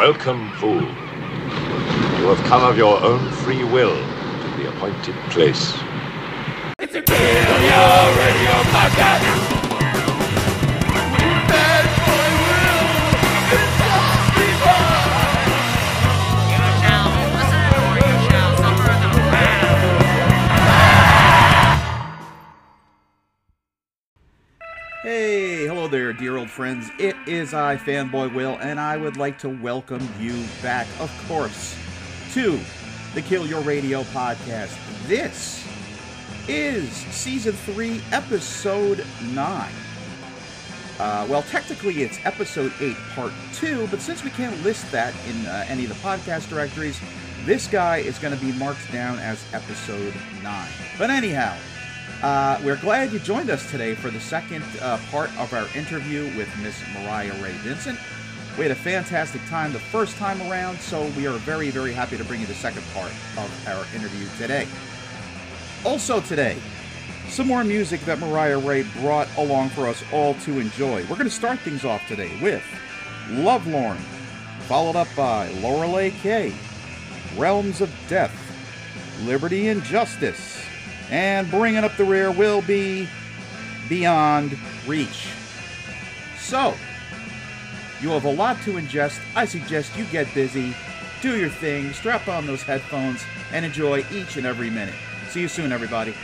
Welcome, fool. You have come of your own free will to the appointed place. It's a Your Radio podcast. Hey, hello there, dear old friends. It is I, Fanboy Will, and I would like to welcome you back, of course, to the Kill Your Radio podcast. This is season 3, episode 9. Uh, well, technically it's episode 8, part 2, but since we can't list that in uh, any of the podcast directories, this guy is going to be marked down as episode 9. But anyhow, uh, we're glad you joined us today for the second uh, part of our interview with Miss Mariah Ray Vincent. We had a fantastic time the first time around, so we are very, very happy to bring you the second part of our interview today. Also, today, some more music that Mariah-Rae brought along for us all to enjoy. We're going to start things off today with Lovelorn, followed up by Lorelei K, Realms of Death, Liberty and Justice, and bringing up the rear will be Beyond Reach. So, you have a lot to ingest. I suggest you get busy, do your thing, strap on those headphones, and enjoy each and every minute. See you soon, everybody.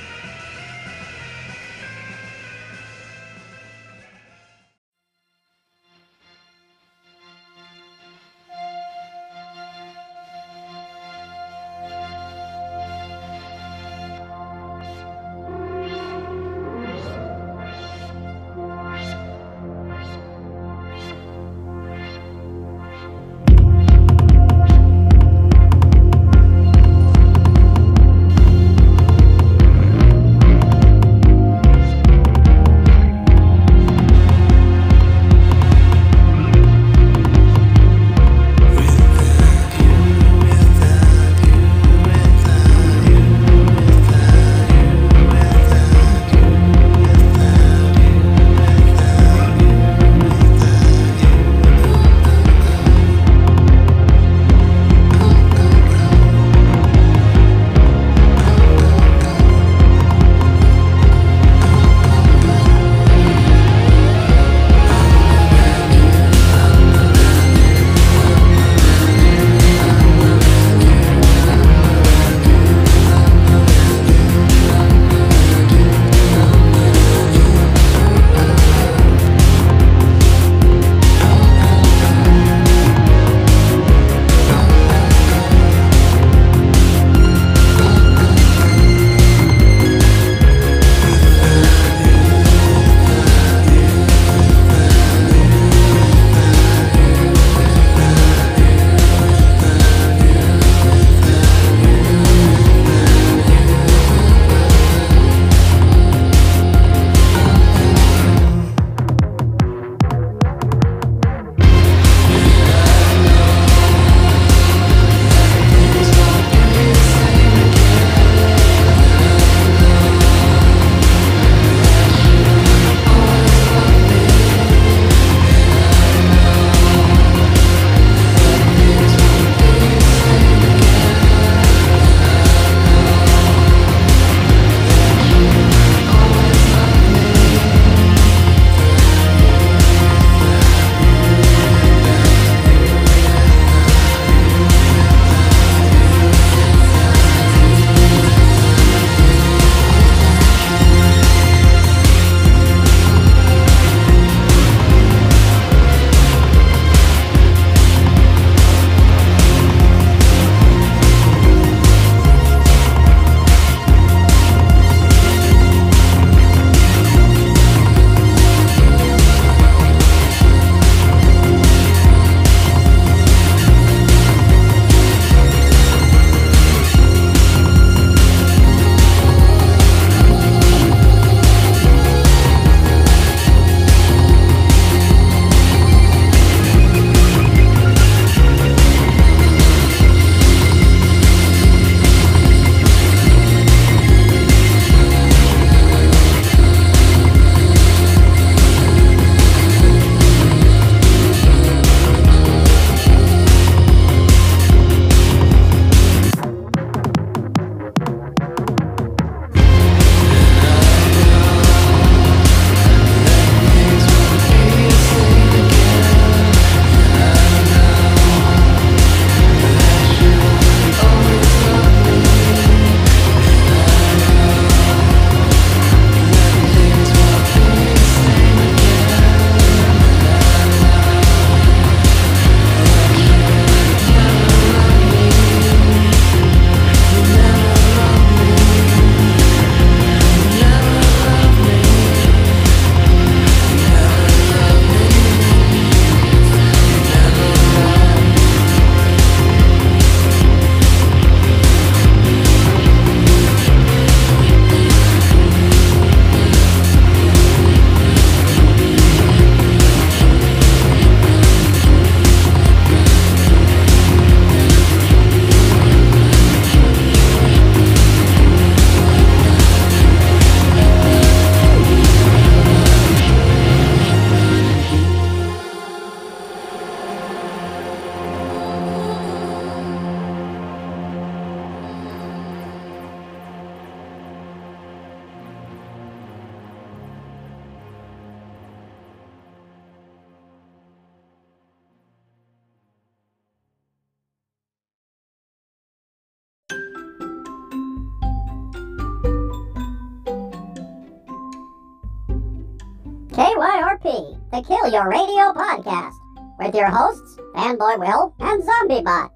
Kill Your Radio podcast with your hosts, Fanboy Will and Zombie Bot.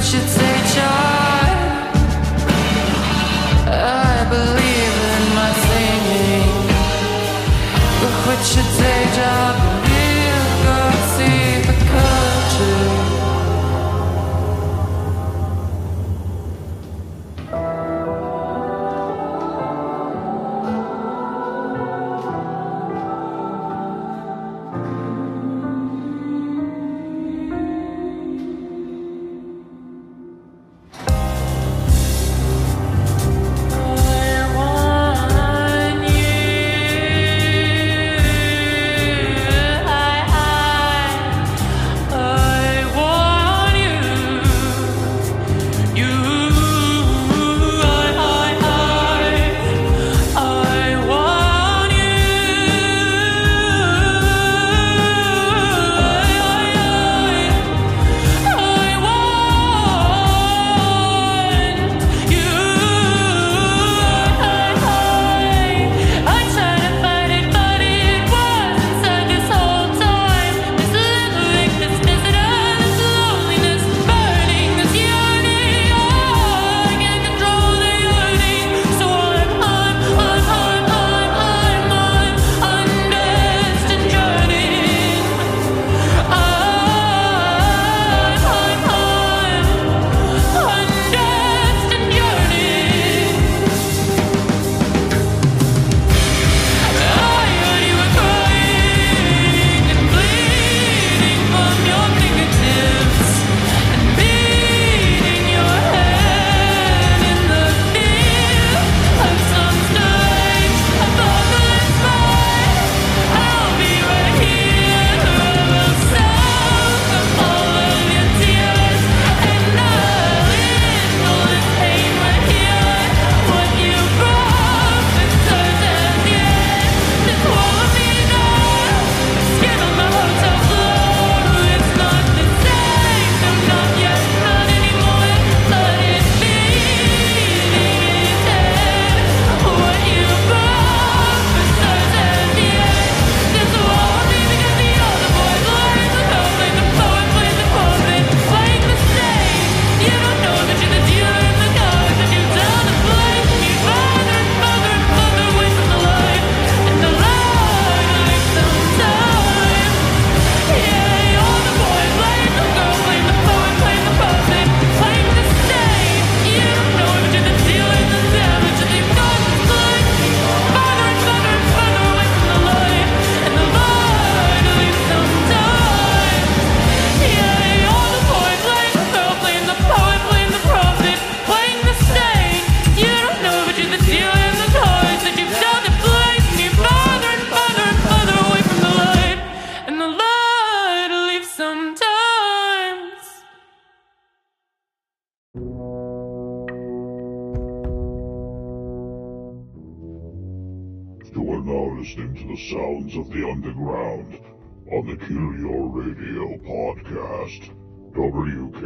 should take job of the underground on the Kill Your Radio podcast. WKIL.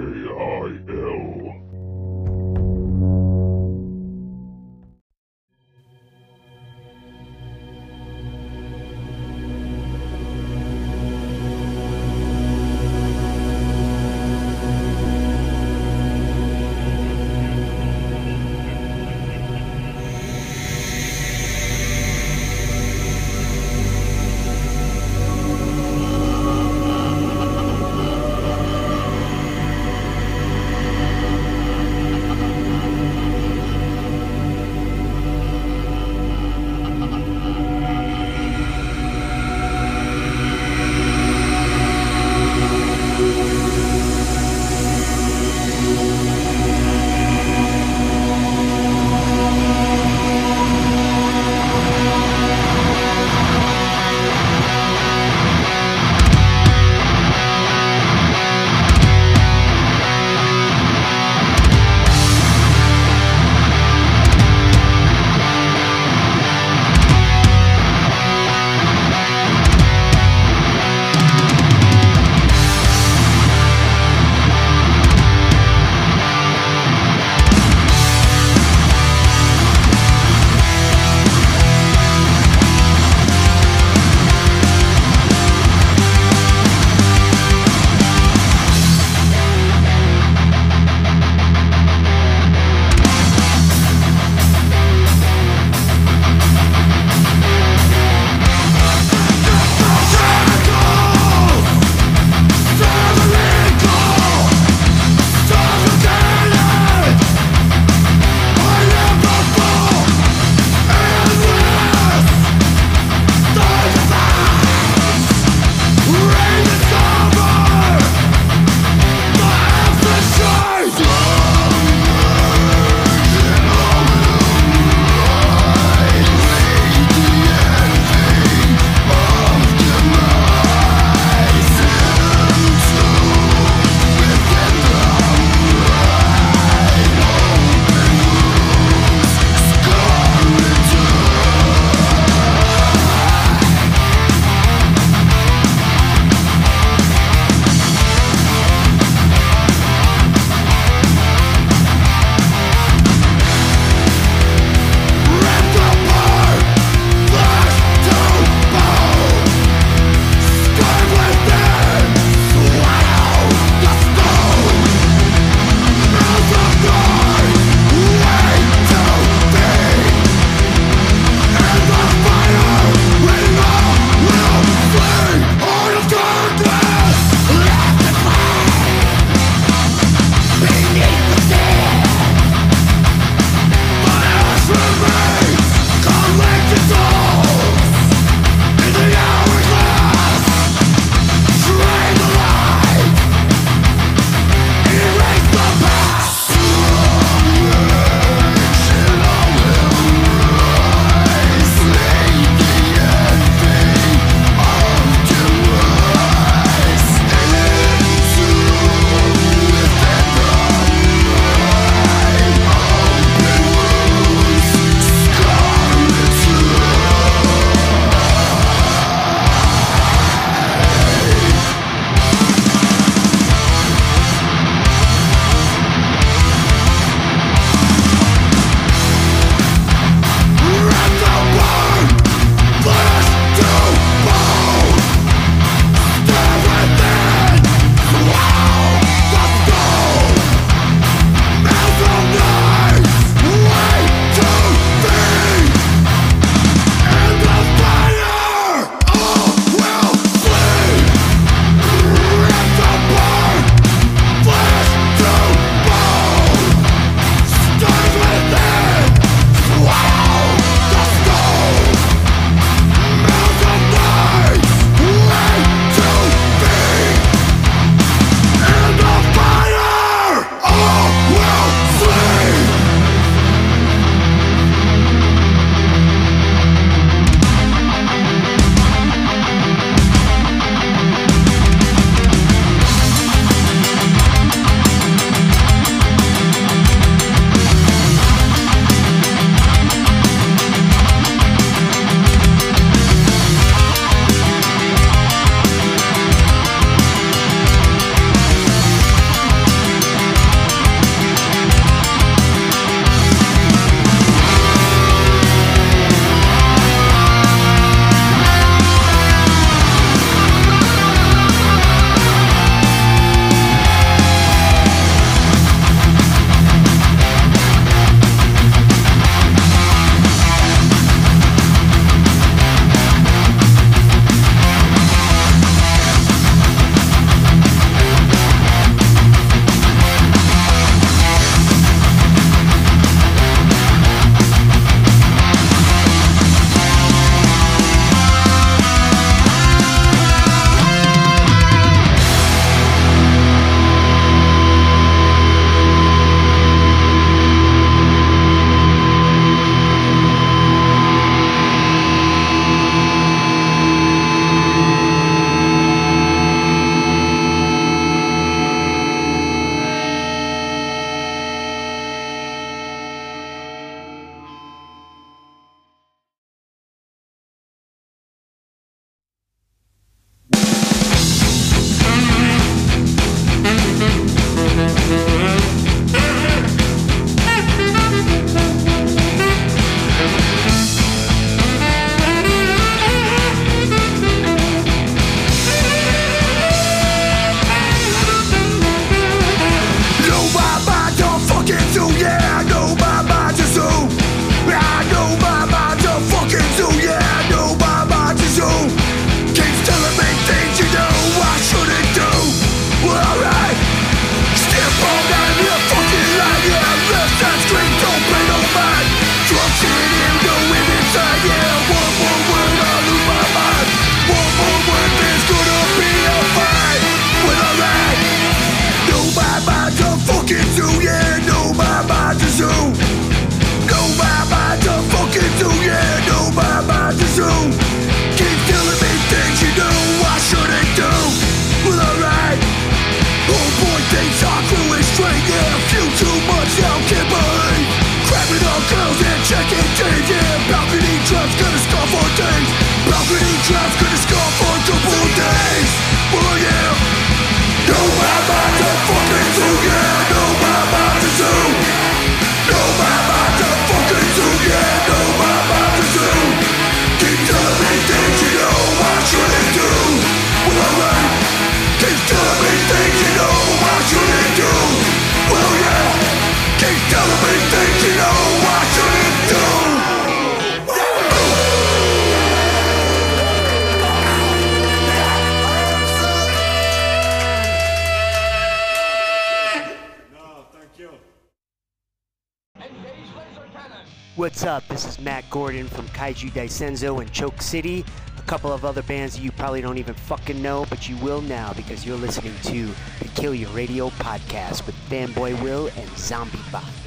What's up? This is Matt Gordon from Kaiju Daisenzo and Choke City. A couple of other bands you probably don't even fucking know, but you will now because you're listening to the Kill Your Radio podcast with Fanboy Will and Zombie Bot.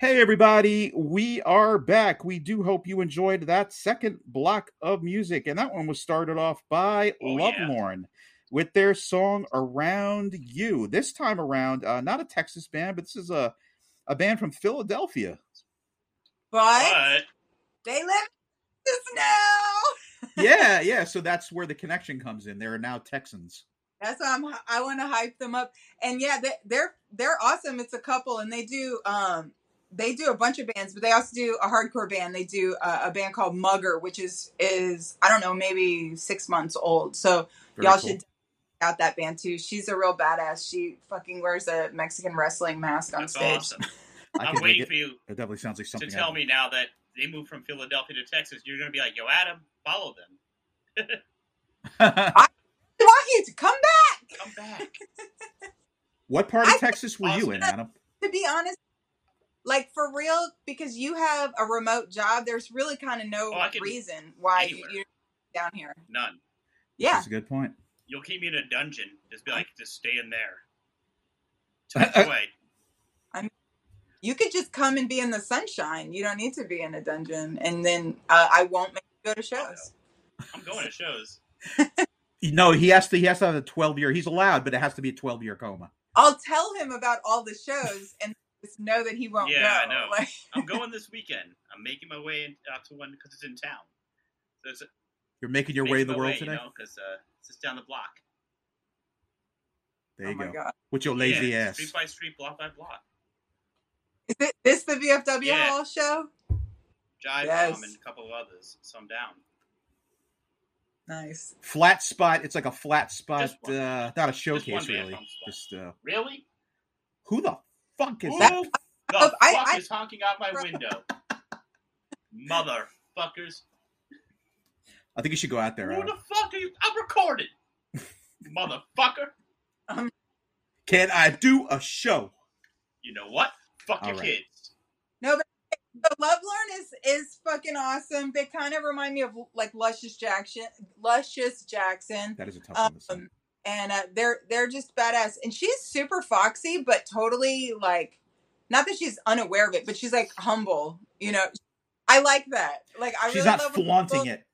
Hey, everybody, we are back. We do hope you enjoyed that second block of music. And that one was started off by Oh, yeah. Lovelorn with their song Around You. This time around, uh, not a Texas band, but this is a, a band from Philadelphia. But But they live this now. yeah, yeah. So that's where the connection comes in. They're now Texans. That's why I'm. I want to hype them up. And yeah, they, they're they're awesome. It's a couple, and they do um they do a bunch of bands, but they also do a hardcore band. They do a, a band called Mugger, which is is I don't know maybe six months old. So Very y'all cool. should check out that band too. She's a real badass. She fucking wears a Mexican wrestling mask on that's stage. awesome. I I'm waiting dig for you It definitely sounds like something. to tell me now that they moved from Philadelphia to Texas. You're going to be like, "Yo, Adam, follow them. I want you to come back. Come back." what part of I- Texas were you in, Adam? to be honest, like for real, because you have a remote job, there's really kind of no Oh, I can be reason why you, anywhere. you're down here. None. Yeah, That's a good point. You'll keep me in a dungeon. Just be like, just stay in there. Tucked away. you could just come and be in the sunshine. You don't need to be in a dungeon, and then uh, I won't make you go to shows. I'm going to shows. No, he has to. He has to have a twelve year. He's allowed, but it has to be a twelve year coma. I'll tell him about all the shows and just know that he won't Yeah, go. I know. Like, I'm going this weekend. I'm making my way out to one because it's in town. So it's You're making your way in the world way, today. You know, because uh, it's just down the block. There oh you my go. god, With your lazy yeah, ass. Street by street, block by block. is it this the VFW Yeah. Hall show? Jive Yes. Bomb and a couple of others. So I'm down. Nice. Flat spot. It's like a flat spot. Uh, not a showcase, band really. spot. Just uh, Really? who the fuck is Who that? the Look, I- fuck I- is honking out my window? Motherfuckers. I think you should go out there. Who Adam. the fuck are you? I'm recording. Motherfucker. Can I do a show? You know what? Fuck All your right. kids. The Lovelorn is is fucking awesome. They kind of remind me of like Luscious Jackson. Luscious Jackson. That is a tough one to say. Um, and uh, they're they're just badass. And she's super foxy, but totally like, not that she's unaware of it, but she's like humble. You know, I like that. Like I She's really not love flaunting people- it.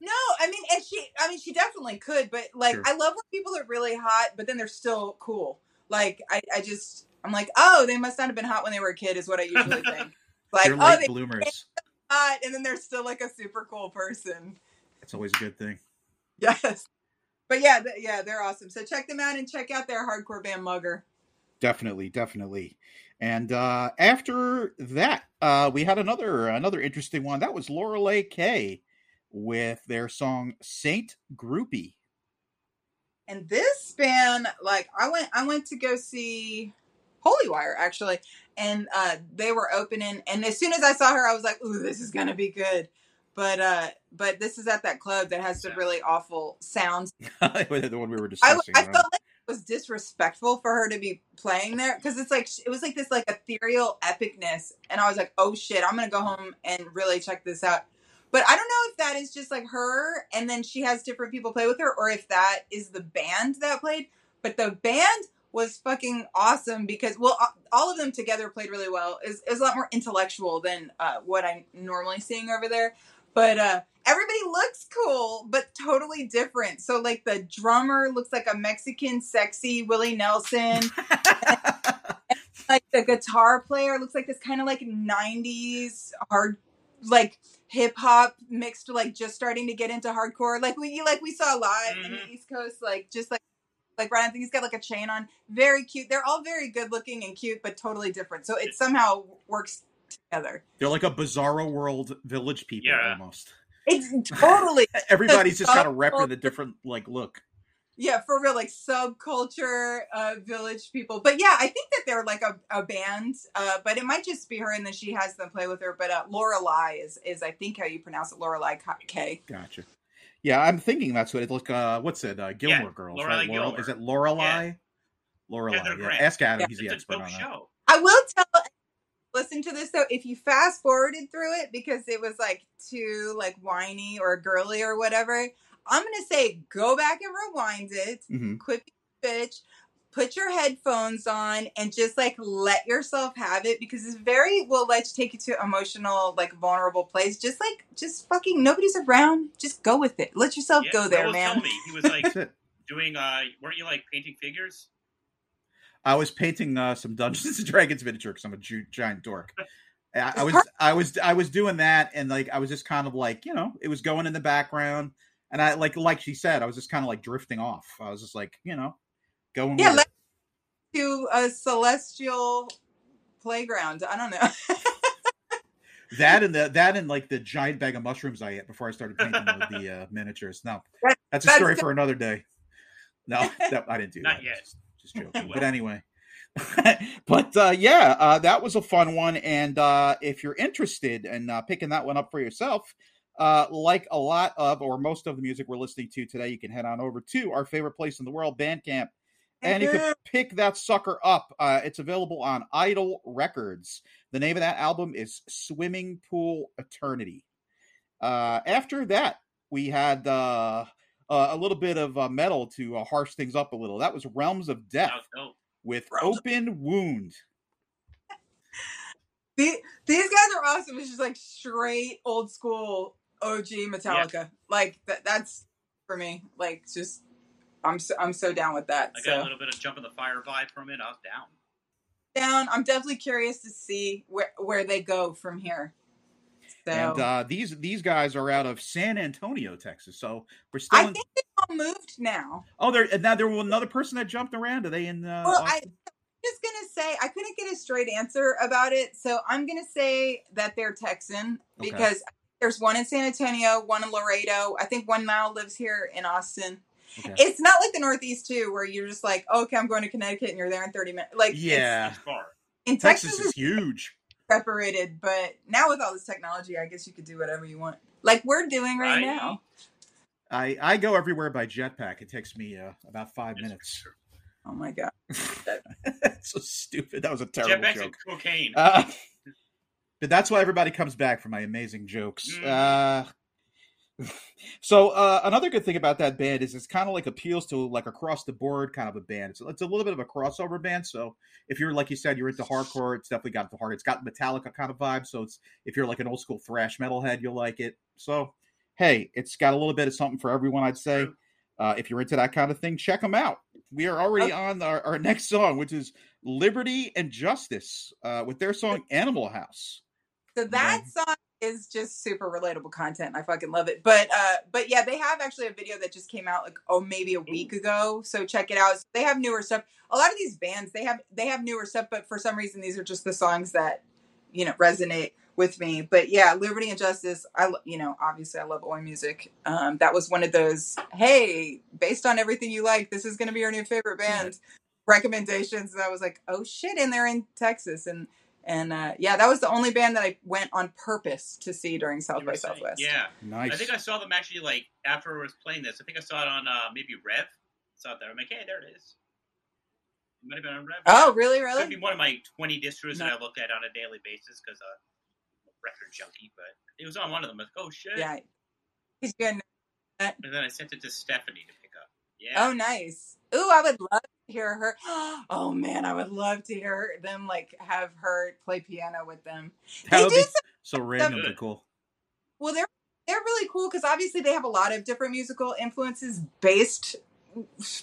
No, I mean, and she, I mean, she definitely could, but like, Sure. I love when people are really hot, but then they're still cool. Like, I, I just, I'm like, oh, they must not have been hot when they were a kid, is what I usually think. Like, They're oh, they bloomers. hot, and then they're still like a super cool person. It's always a good thing. Yes. But yeah, th- yeah, they're awesome. So check them out and check out their hardcore band Mugger. Definitely, definitely. And uh, after that, uh, we had another another interesting one. That was Lorelei K with their song Saint Groupie. And this band, like, I went, I went to go see Holy Wire actually, and uh, they were opening. And as soon as I saw her, I was like, "Ooh, this is gonna be good." But uh, but this is at that club that has the really awful sounds. the one we were I, discussing. I right? felt like it was disrespectful for her to be playing there because it's like it was like this like ethereal epicness, and I was like, "Oh shit, I'm gonna go home and really check this out." But I don't know if that is just like her, and then she has different people play with her, or if that is the band that played. But the band was fucking awesome because well, all of them together played really well. Is is a lot more intellectual than uh, what I'm normally seeing over there. But uh, everybody looks cool, but totally different. So like the drummer looks like a Mexican sexy Willie Nelson. like the guitar player looks like this kind of like 90s hard like hip hop mixed like just starting to get into hardcore like we like we saw live in the east coast like just like like Brian, I think he's got like a chain on. Very cute. They're all very good looking and cute, but totally different. So it somehow works together. They're like a bizarro world village people Yeah. almost. It's totally Everybody's just got of Subculture. repping a different like look. yeah, for real, like subculture uh village people. But yeah, I think that they're like a, a band. Uh but it might just be her and then she has them play with her. But uh Lorelei is is I think how you pronounce it, Lorelei K. Gotcha. Yeah, I'm thinking that's what it look. Uh, what's it? Uh, Gilmore Yeah, Girls, Lorelei right? Laurel, Gilmore. is it Lorelei? Yeah. Lorelei. Heather Yeah. Ask Adam; Yeah. he's the It's a expert dope on that. show. I will tell listen to this though, if you fast forwarded through it because it was like too like whiny or girly or whatever, I'm gonna say go back and rewind it, hmm quit bitch, put your headphones on and just like let yourself have it because it's very will let you take you to emotional, like vulnerable place. Just like just fucking nobody's around. Just go with it. Let yourself Yeah, go there, man. telling me he was like doing. uh Weren't you like painting figures? I was painting uh, some Dungeons and Dragons miniature because I'm a ju- giant dork. I, I was, I was, I was doing that, and like I was just kind of like, you know, it was going in the background, and I like, like she said, I was just kind of like drifting off. I was just like, you know, going. Yeah, with let it. to a celestial playground. I don't know. that and the that and like the giant bag of mushrooms I ate before I started painting the, the uh, miniatures. No, that's a story the- for another day. No, that, I didn't do Not that. yet. Just, joking. But anyway. but uh, yeah, uh, that was a fun one. And uh, if you're interested in uh, picking that one up for yourself, uh, like a lot of or most of the music we're listening to today, you can head on over to our favorite place in the world, Bandcamp, and you can pick that sucker up. Uh, it's available on Idol Records. The name of that album is Swimming Pool Eternity. Uh, after that, we had uh, a little bit of uh, metal to uh, harsh things up a little. That was Realms of Death was with Realms of- Open Wound. The, these guys are awesome. It's just like straight old school OG Metallica. Like that. That's for me. Like just, I'm so, I'm so down with that. I so got a little bit of jump in the fire vibe from it. I was down. down. I'm definitely curious to see where where they go from here. So And uh, these these guys are out of San Antonio, Texas. So we're still. I in, think they all moved now. oh, there and now there was another person that jumped around. Are they in? Uh, Well, I Austin? just gonna say I couldn't get a straight answer about it, so I'm gonna say that they're Texan Okay. because there's one in San Antonio, one in Laredo. I think one now lives here in Austin. Okay. It's not like the Northeast too, where you're just like, okay, I'm going to Connecticut, and you're there in 30 minutes. Like, it's- yeah, It's far. in Texas Texas, is huge. Separated, but now with all this technology, I guess you could do whatever you want, like we're doing right, Right. now. I I go everywhere by jetpack. It takes me uh, about five Yes, minutes. sure. Oh my god. That's so stupid. That was a terrible Jetpacks joke. and cocaine. Uh, but that's why everybody comes back for my amazing jokes. Uh, so uh, another good thing about that band is it's kind of like appeals to like across the board kind of a band. It's, it's a little bit of a crossover band. So if you're like you said you're into hardcore, it's definitely got the hard. It's got Metallica kind of vibe. So it's if you're like an old school thrash metal head, you'll like it. So hey, it's got a little bit of something for everyone. I'd say. Uh, if you're into that kind of thing, check them out. We are already on our, our next song, which is Liberty and Justice uh, with their song Animal House. So that song is just super relatable content. I fucking love it. But uh but yeah, they have actually a video that just came out like oh maybe a week ago. So check it out. They have newer stuff. A lot of these bands they have they have newer stuff, but for some reason these are just the songs that you know resonate with me. But yeah, Liberty and Justice. I you know obviously I love oi music. Um, that was one of those hey based on everything you like, this is going to be your new favorite band recommendations. And I was like oh shit, and they're in Texas and. And uh, yeah, that was the only band that I went on purpose to see during South by were saying- Southwest. Yeah. Nice. I think I saw them actually like after I was playing this. I think I saw it on uh, maybe Rev. Saw it there. I'm like, hey, there it is. It might have been on Rev. Oh, really, Could really? be one of my 20 distros that I look at on a daily basis because uh, I'm a record junkie. But it was on one of them. I was like, oh shit. Yeah. He's good. And then I sent it to Stephanie to pick up. Yeah. Oh, nice. Ooh, I would love to hear her. Oh man, I would love to hear them like have her play piano with them. that They would do be some, so randomly cool. well, they're they're really cool because obviously they have a lot of different musical influences based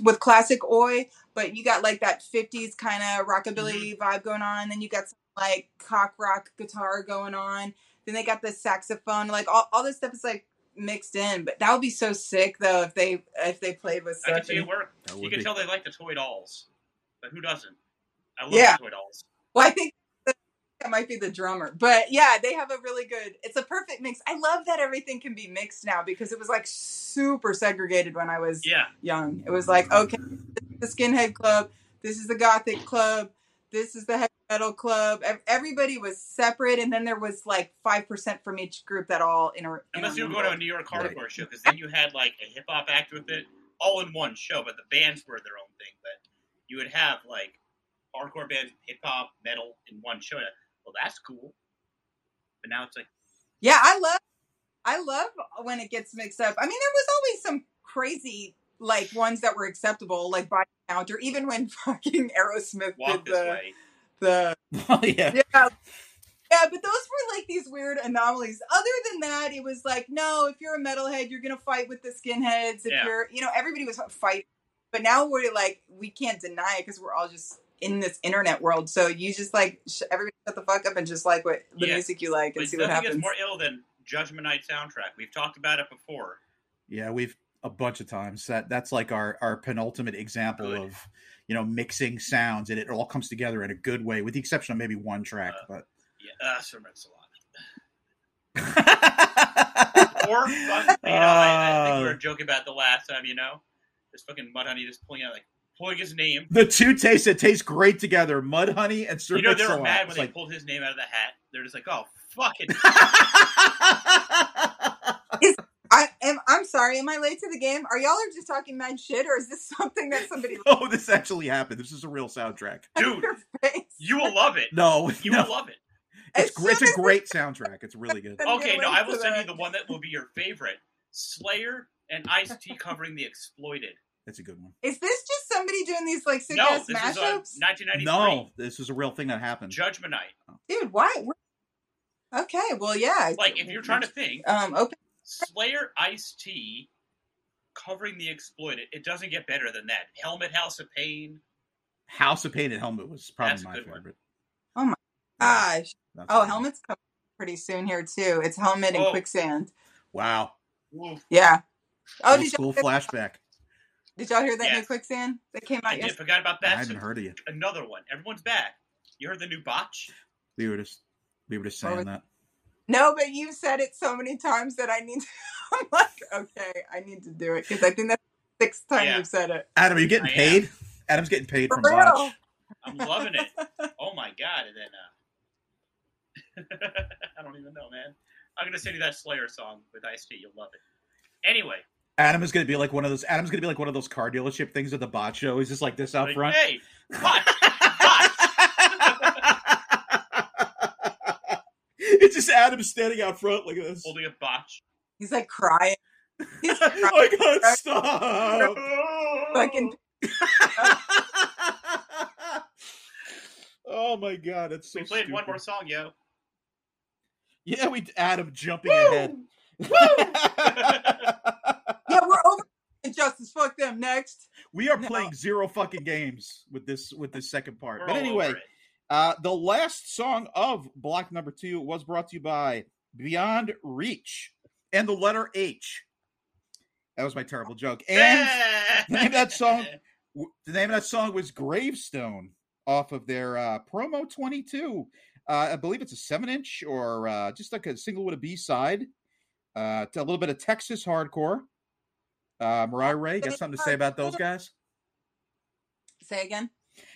with classic oi, but you got like that '50s kind of rockabilly vibe going on. Then you got some like cock rock guitar going on. Then they got the saxophone. Like all, all this stuff is like mixed in. But that would be so sick though if they if they played with I can see it work. That You would can be. tell they like the toy dolls. But who doesn't? I love Yeah. the toy dolls. Well, I think that that might be the drummer, but yeah, they have a really good. It's a perfect mix. I love that everything can be mixed now because it was like super segregated when I was Yeah. young. It was like okay, this is the skinhead club, this is the gothic club, this is the heavy metal club. Everybody was separate, and then there was like five percent from each group that all inter. Unless you were going to a New York Right. hardcore show, because then you had like a hip hop act with it, all in one show. But the bands were their own thing. But you would have like hardcore bands, hip hop, metal in one show. Well, that's cool. But now it's like, Yeah, I love I love when it gets mixed up. I mean, there was always some crazy like ones that were acceptable, like body count, or even when fucking Aerosmith walk did this the way. The Oh yeah. yeah. Yeah, but those were like these weird anomalies. Other than that, it was like, no, if you're a metalhead, you're gonna fight with the skinheads. If Yeah. you're, you know, everybody was fighting. But now we're like, we can't deny it because we're all just in this internet world. So you just like sh- everybody shut the fuck up and just like what the Yeah. music you like and But see what happens. is more ill than Judgment Night soundtrack. We've talked about it before. Yeah, we've a bunch of times. That that's like our our penultimate example Good. of you know mixing sounds, and it all comes together in a good way, with the exception of maybe one track. Uh, But Yeah, uh, Sir Mix-a-Lot. Or, uh, you know, I, I think we were Uh. joking about the last time, you know? This fucking Mudhoney just pulling out, like, pulling his name. the two tastes that taste great together: Mudhoney and Sir You know, they were mad when It's they like- pulled his name out of the hat. They're just like, oh, fucking. I am. I'm sorry. Am I late to the game? Are y'all are just talking mad shit, or is this something that somebody oh, this actually happened. This is a real soundtrack. Dude, you will love it. No, You no. will love it. it's gr- it's a great soundtrack. It's really good. Okay, no, I will for send you the one that will be your favorite Slayer and Ice T covering The Exploited. That's a good one. Is this just somebody doing these like sick No, ass this is uh, mashups? 1993. No, this is a real thing that happened. Judgment Night. Dude, why? Okay, well, yeah. Like if you're trying to think, um, open. Slayer Ice T covering the exploited, it doesn't get better than that. Helmet House of Pain. House of Pain and Helmet was probably That's my good one. favorite. Oh my gosh. That's Oh, fine. helmet's coming pretty soon here too. It's helmet and Oh. quicksand. Wow. Yeah. Oh, Old did school y'all, hear, flashback. did y'all hear that new quicksand that came I out did, yesterday? forgot about that. I that. haven't So heard of you. another one. Everyone's back. You heard the new botch? We were just we were just saying that. No, but you've said it so many times that I need to. I'm like, okay, I need to do it because I think that's the sixth time Yeah. you've said it. Adam, are you getting I am. paid? Adam's getting paid For from real. Botch. I'm loving it. oh my god! And then uh, I don't even know, man. I'm gonna send you that Slayer song with Ice T. You'll love it. Anyway, Adam is gonna be like one of those. Adam's gonna be like one of those car dealership things at the bot show. He's just like this out like, front. hey, botch, botch. it's just Adam standing out front like this. holding a botch. He's like crying. He's crying. I can't oh, stop. Fucking oh my god, it's so we played one more song, yo. Yeah, we Adam jumping ahead. yeah, we're over injustice. Fuck them. Next. we are No. playing zero fucking games with this with this second part. We're but anyway, over it. Uh, the last song of block number two was brought to you by Beyond Reach and the letter H. That was my terrible joke. And the name of that song, the name of that song was Gravestone off of their uh, promo 22. Uh, I believe it's a seven inch or uh, just like a single with a B side. Uh, a little bit of Texas hardcore. Uh, Mariah-Rae, got something to say about those guys? Say again.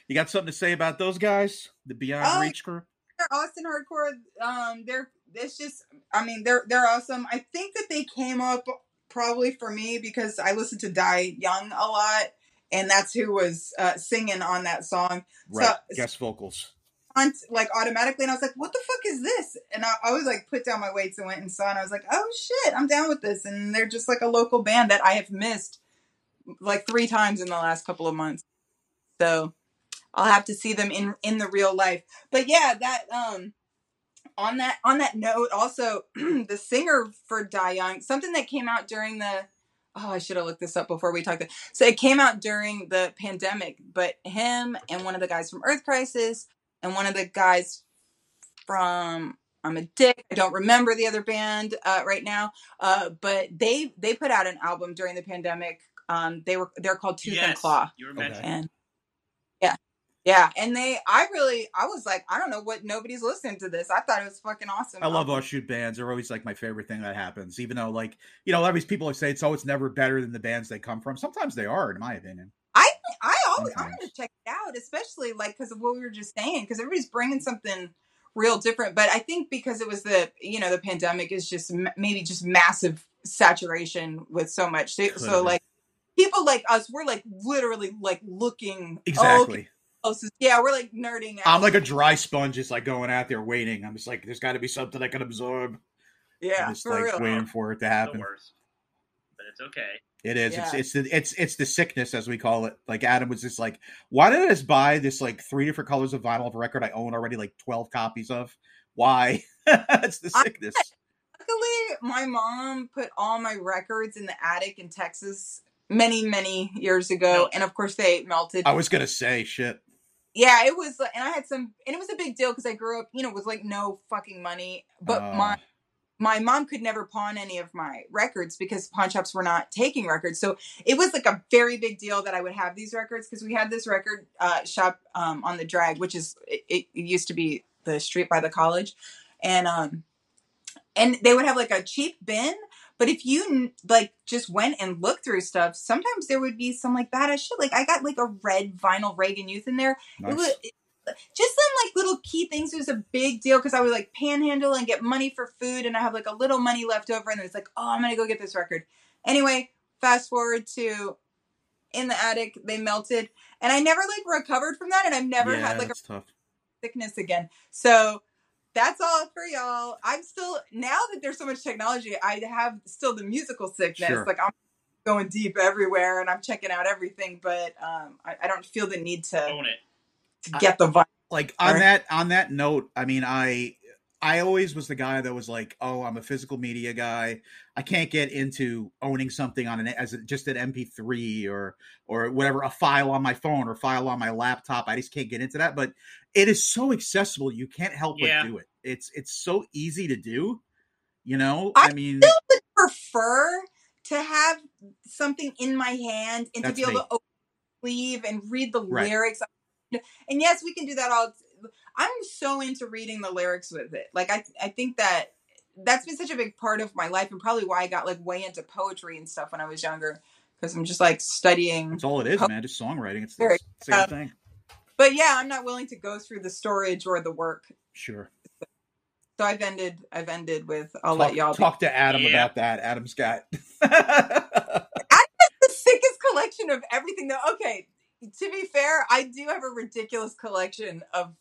You got something to say about those guys? The Beyond Oh, Reach crew? They're Austin hardcore. Um, they're it's just. I mean, they're they're awesome. I think that they came up probably for me because I listened to Die Young a lot, and that's who was uh, singing on that song. Right. So Guest vocals. on like automatically, and I was like, "What the fuck is this?" And I, I was like, put down my weights and went and saw, and I was like, "Oh shit, I'm down with this." And they're just like a local band that I have missed like three times in the last couple of months. So I'll have to see them in in the real life. But yeah, that um on that on that note, also the singer for Die Young, something that came out during the oh, I should have looked this up before we talked. So it came out during the pandemic, but him and one of the guys from Earth Crisis and one of the guys from I'm a dick. I don't remember the other band uh, right now, uh, but they they put out an album during the pandemic. Um, they were they're called Tooth and Claw, you were Okay. mentioning. and yeah, and they I really I was like I don't know what nobody's listening to this. I thought it was fucking awesome. I love offshoot bands. They're always like my favorite thing that happens. Even though, like, you know, a lot of these people are saying it's oh, it's never better than the bands they come from. Sometimes they are, in my opinion. I I always I'm gonna check it out, especially like because of what we were just saying, because everybody's bringing something real different. But I think because it was the you know the pandemic is just m- maybe just massive saturation with so much. So, so like people like us, we're like literally like looking Exactly. Oh, okay, closest. Yeah, we're like nerding out. I'm like a dry sponge, just like going out there waiting. I'm just like, there's got to be something I can absorb. yeah, I'm just for like real. waiting for it to happen. worst, but it's okay. It is. Yeah. It's it's the it's it's the sickness as we call it. Like Adam was just like, why did I just buy this like three different colors of vinyl of a record I own already like twelve copies of? Why? it's the I- sickness. Luckily, my mom put all my records in the attic in Texas many, many years ago, and of course they melted. I was gonna say shit. Yeah, it was, and I had some, and it was a big deal because I grew up, you know, with like no fucking money. But my my mom could never pawn any of my records because pawn shops were not taking records. So it was like a very big deal that I would have these records because we had this record uh, shop um, on the drag, which is it, it used to be the street by the college, and um, and they would have like a cheap bin. But if you like just went and looked through stuff, sometimes there would be some like badass shit. Like I got like a red vinyl Reagan Youth in there. nice. It was it- just some like little key things. It was a big deal because I would like panhandle and get money for food, and I have like a little money left over, and it's like, oh, I'm gonna go get this record. Anyway, fast forward to in the attic, they melted, and I never like recovered from that, and I've never yeah, had like a tough. sickness again. So that's all for y'all. I'm still now that there's so much technology, I have still the musical sickness. Sure. Like I'm going deep everywhere and I'm checking out everything, but um, I, I don't feel the need to, Own it. to get the vibe. like on Right. that on that note i mean i I always was the guy that was like, "Oh, I'm a physical media guy. I can't get into owning something on an as a, just an MP3 or or whatever, a file on my phone or file on my laptop. I just can't get into that. But it is so accessible, you can't help Yeah. but do it. It's it's so easy to do. You know, I I mean, still would prefer to have something in my hand and to be able me. to open the sleeve and read the Right. lyrics. And yes, we can do that all. I'm so into reading the lyrics with it. Like I, I think that that's been such a big part of my life, and probably why I got like way into poetry and stuff when I was younger, because I'm just like studying. that's all it is, po- man. Just songwriting. It's Very- the same uh, thing. But yeah, I'm not willing to go through the storage or the work. Sure. So I've ended. I've ended with. I'll talk, let y'all. be- talk to Adam Yeah. about that. Adam's got. the sickest collection of everything though okay to be fair i do have a ridiculous collection of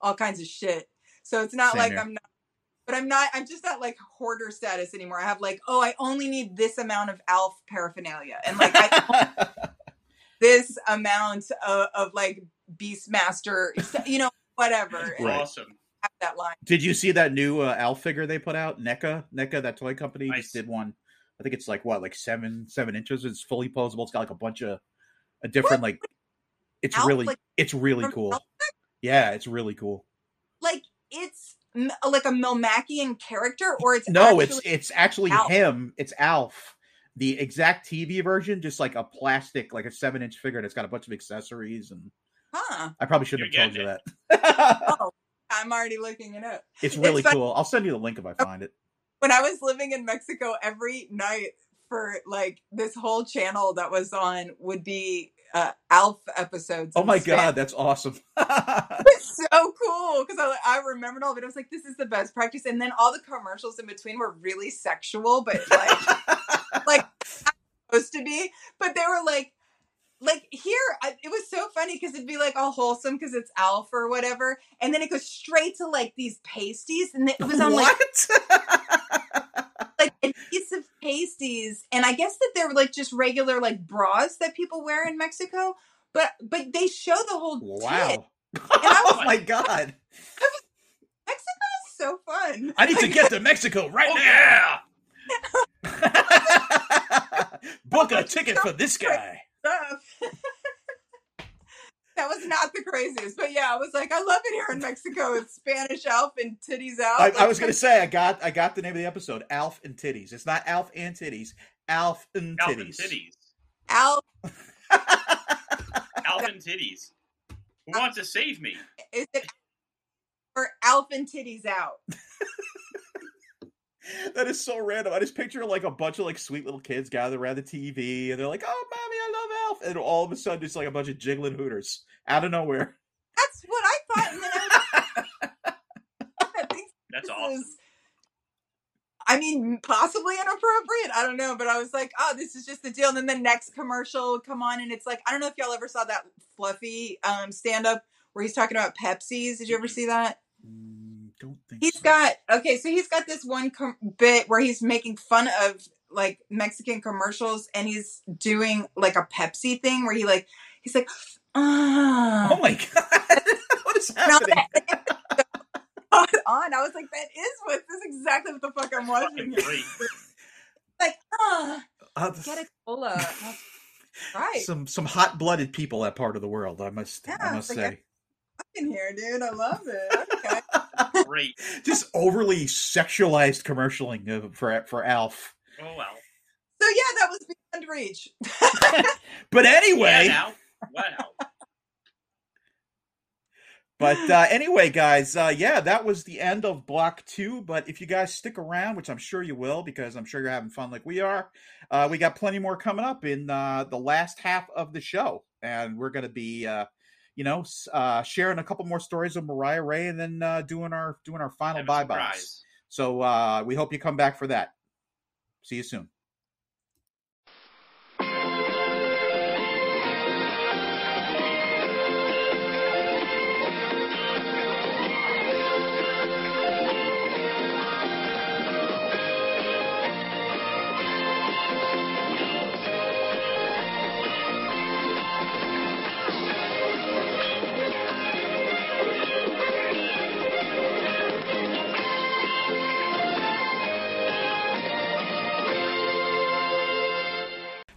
all kinds of shit so it's not Same like here. i'm not but i'm not i'm just not like hoarder status anymore i have like oh i only need this amount of alf paraphernalia and like i this amount of, of like beastmaster you know whatever Right. Awesome. have that line Did you see that new uh, Alf figure they put out? NECA, NECA, that toy company Nice. just did one. I think it's like what, like seven, seven inches. It's fully posable. It's got like a bunch of a different like. It's Alf, really, like, it's really cool. Alf? Yeah, it's really cool. like it's m- like a Melmacian character or it's No, actually, it's it's actually Alf. him. It's Alf. The exact TV version, just like a plastic, like a seven inch figure that's got a bunch of accessories, and huh I probably shouldn't You're have told you that. oh i'm already looking it up it's really fun- cool. I'll send you the link if I find it. when I was living in Mexico, every night for like this whole channel that was on would be uh, Alf episodes. Oh my Spanish. god, that's awesome. It's so cool because I, I remembered all of it. I was like, this is the best practice. And then all the commercials in between were really sexual, but like, like not supposed to be. But they were like, like here, I, it was so funny because it'd be like all wholesome because it's Alf or whatever, and then it goes straight to like these pasties, and it was on like what? like a piece of pasties and i guess that they're like just regular like bras that people wear in mexico but but they show the whole wow. Oh my god. mexico is so fun I need to get to Mexico right now. Yeah. Book a ticket for this guy. that was not the craziest but yeah i was like i love it here in mexico it's spanish Alf and titties out I, I was gonna say I got I got the name of the episode, Alf and Titties. It's not Alf and Titties, Alf and Alpha Titties. titties. alf and titties. Who uh, wants to save me? is it or alf and titties out That is so random. I just picture like a bunch of like sweet little kids gathered around the TV, and they're like, "Oh, mommy, I love Alf," and all of a sudden, it's like a bunch of jiggling hooters out of nowhere. that's what i thought and then i was I That's this awesome. is- I mean, possibly inappropriate. I don't know, but I was like, oh, this is just the deal. And then the next commercial would come on, and it's like, I don't know if y'all ever saw that Fluffy um, stand up where he's talking about Pepsis. Did you ever see that? Mm, don't think He's so. got okay, so he's got this one com- bit where he's making fun of like Mexican commercials, and he's doing like a Pepsi thing where he like he's like, ah, Oh my god, what is happening? on. I was like, that is what this is exactly what the fuck I'm watching. Like, ah, Uh, get a cola. right. Some some hot blooded people that part of the world. I must Yeah, I must like, say. in here, dude. I love it. Okay. Great. Just overly sexualized commercialing of, for for Alf. Oh well. so yeah, that was beyond reach. But anyway, Yeah. Wow. But uh, anyway, guys, uh, yeah, that was the end of block two. But if you guys stick around, which I'm sure you will, because I'm sure you're having fun like we are, uh, we got plenty more coming up in uh, the last half of the show, and we're going to be, uh, you know, uh, sharing a couple more stories of Mariah-Rae, and then uh, doing our doing our final bye byes. So uh, we hope you come back for that. See you soon.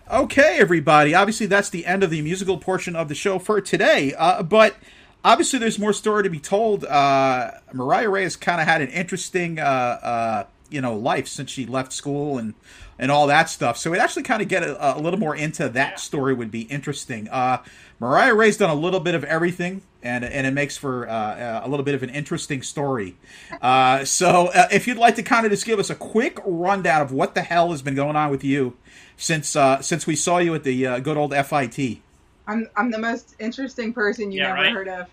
Okay, everybody. Obviously, that's the end of the musical portion of the show for today. Uh, but obviously, there's more story to be told. Uh, Mariah-Rae has kind of had an interesting, uh, uh, you know, life since she left school and and all that stuff. So, it actually kind of get a, a little more into that story would be interesting. Uh, Mariah-Rae's done a little bit of everything, and and it makes for uh, a little bit of an interesting story. Uh, so, uh, if you'd like to kind of just give us a quick rundown of what the hell has been going on with you since uh, since we saw you at the uh, good old FIT, I'm I'm the most interesting person you Yeah, never right? heard of.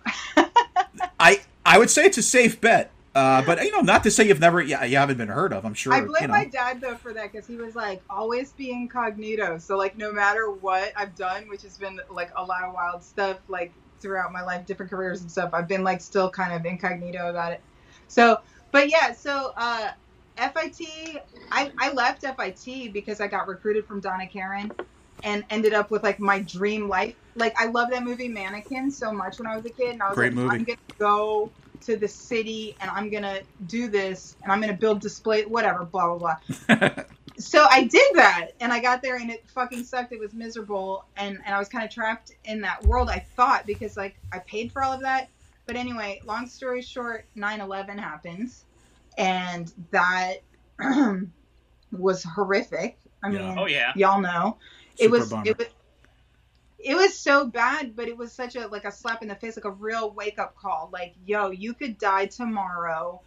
I I would say it's a safe bet. Uh, but you know, not to say you've never, yeah, you haven't been heard of. I'm sure. I blame you know. my dad though for that because he was like always be incognito. So like no matter what I've done, which has been like a lot of wild stuff, like throughout my life, different careers and stuff, I've been like still kind of incognito about it. So, but yeah, so uh, FIT, I I left FIT because I got recruited from Donna Karan. And ended up with like my dream life. Like I love that movie Mannequin so much when I was a kid, and I was Great like, movie. I'm gonna go to the city and I'm gonna do this and I'm gonna build display whatever blah blah blah. so I did that and I got there and it fucking sucked. It was miserable and and I was kind of trapped in that world. I thought because like I paid for all of that. But anyway, long story short, 9/11 happens and that was horrific. I Yeah. mean, Oh yeah. y'all know it was bummer. it was it was so bad but it was such a like a slap in the face like a real wake up call like yo you could die tomorrow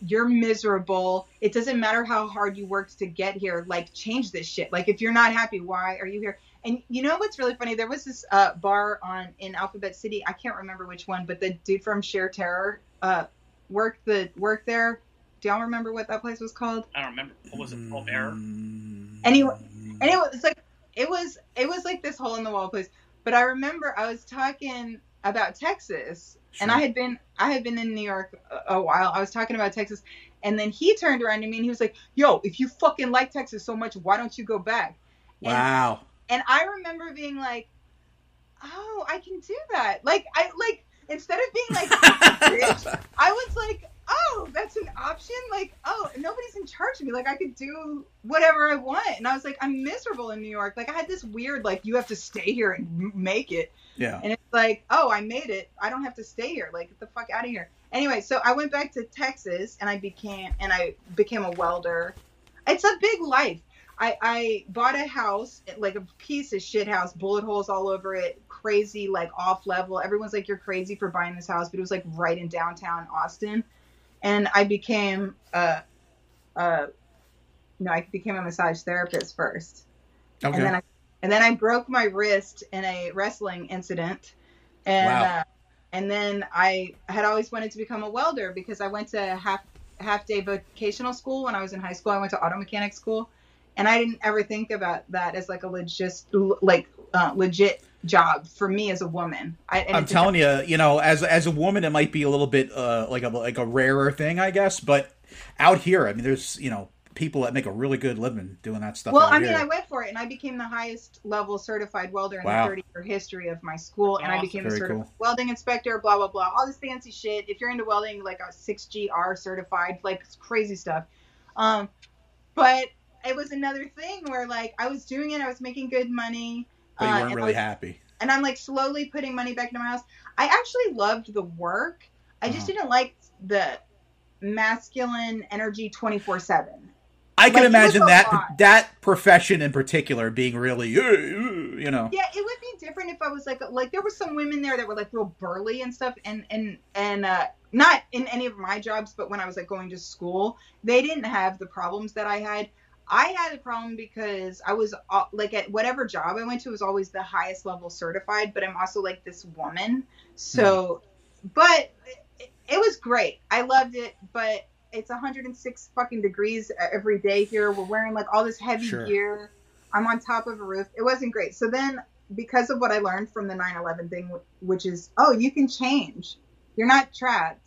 you're miserable it doesn't matter how hard you worked to get here like change this shit like if you're not happy why are you here and you know what's really funny there was this uh, bar on in alphabet city i can't remember which one but the dude from sheer terror uh worked the worked there do y'all remember what that place was called I don't remember. What was it? 12 Error? Anyway, and it was like it was it was like this hole in the wall place. But I remember I was talking about Texas, and I had been I had been in New York a, a while. I was talking about Texas, and then he turned around to me and he was like, "Yo, if you fucking like Texas so much, why don't you go back?" And, Wow. and I remember being like, "Oh, I can do that." Like I like instead of being like, bitch, I was like, "Oh, that's an option." Like, "Oh, nobody's in charge of me. Like I could do whatever I want." And I was like, "I'm miserable in New York." Like I had this weird like you have to stay here and make it. Yeah. And it's like, "Oh, I made it. I don't have to stay here. Like get the fuck out of here." Anyway, so I went back to Texas and I became and I became a welder. It's a big life. I, I bought a house, like a piece of shit house, bullet holes all over it, crazy, like off level. Everyone's like, you're crazy for buying this house, but it was like right in downtown Austin. And I became a, a no, I became a massage therapist first. Okay. And then I and then I broke my wrist in a wrestling incident. And Wow. uh, and then I had always wanted to become a welder because I went to half half day vocational school when I was in high school. I went to auto mechanic school, and I didn't ever think about that as like a legit like uh, legit job for me as a woman. I, it's- telling you, you know, as as a woman, it might be a little bit uh, like a like a rarer thing, I guess. But out here, I mean, there's you know people that make a really good living doing that stuff. Well, out I mean, here. I went for it, and I became the highest level certified welder in Wow. the 30 year history of my school, and I Awesome. became a certified cool. welding inspector. Blah blah blah, all this fancy shit. If you're into welding, like a 6GR certified, like it's crazy stuff. Um, but it was another thing where like I was doing it, I was making good money. but you uh, weren't and I really was- happy. and I'm like slowly putting money back into my house. I actually loved the work. I just Uh-huh. didn't like the masculine energy 24 7. I can like, imagine that lot. that profession in particular being really, you know. Yeah, it would be different if I was like like there were some women there that were like real burly and stuff and and and uh not in any of my jobs but when I was like going to school, they didn't have the problems that I had. I had a problem because I was uh, like at whatever job I went to was always the highest level certified, but I'm also like this woman. So, but it, it was great. I loved it, but it's 106 fucking degrees every day here. We're wearing like all this heavy Sure. gear. I'm on top of a roof. It wasn't great. So then, because of what I learned from the 9/11 thing, which is, oh, you can change. You're not trapped.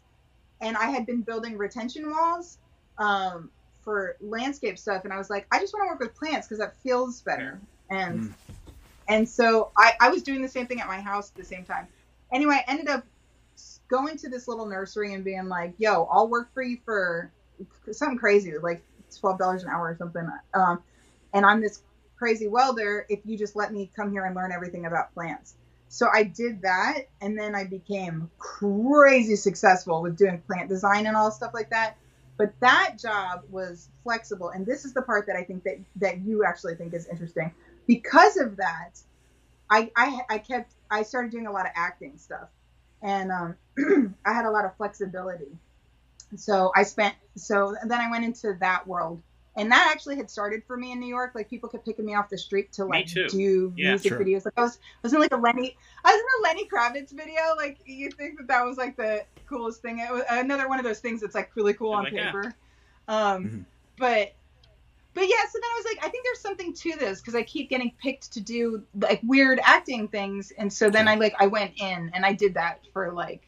And I had been building retention walls um, for landscape stuff, and I was like, I just want to work with plants because that feels better. And Mm. and so I, I was doing the same thing at my house at the same time. Anyway, I ended up going to this little nursery and being like, "Yo, I'll work for you for something crazy, like twelve dollars an hour or something." Um, and I'm this crazy welder if you just let me come here and learn everything about plants. So I did that, and then I became crazy successful with doing plant design and all stuff like that. But that job was flexible, and this is the part that I think that that you actually think is interesting. Because of that, I I, I kept I started doing a lot of acting stuff, and um, I had a lot of flexibility. So I spent so then I went into that world. And that actually had started for me in New York. Like people kept picking me off the street to like do Yeah. music Sure. videos. Like I was, I was in like a Lenny, I was in a Lenny Kravitz video. Like you think that that was like the coolest thing. It was another one of those things that's like really cool on Like, yeah. paper. Um, Mhm. but but yeah, so then I was like, I think there's something to this because I keep getting picked to do like weird acting things, and so then I like I went in and I did that for like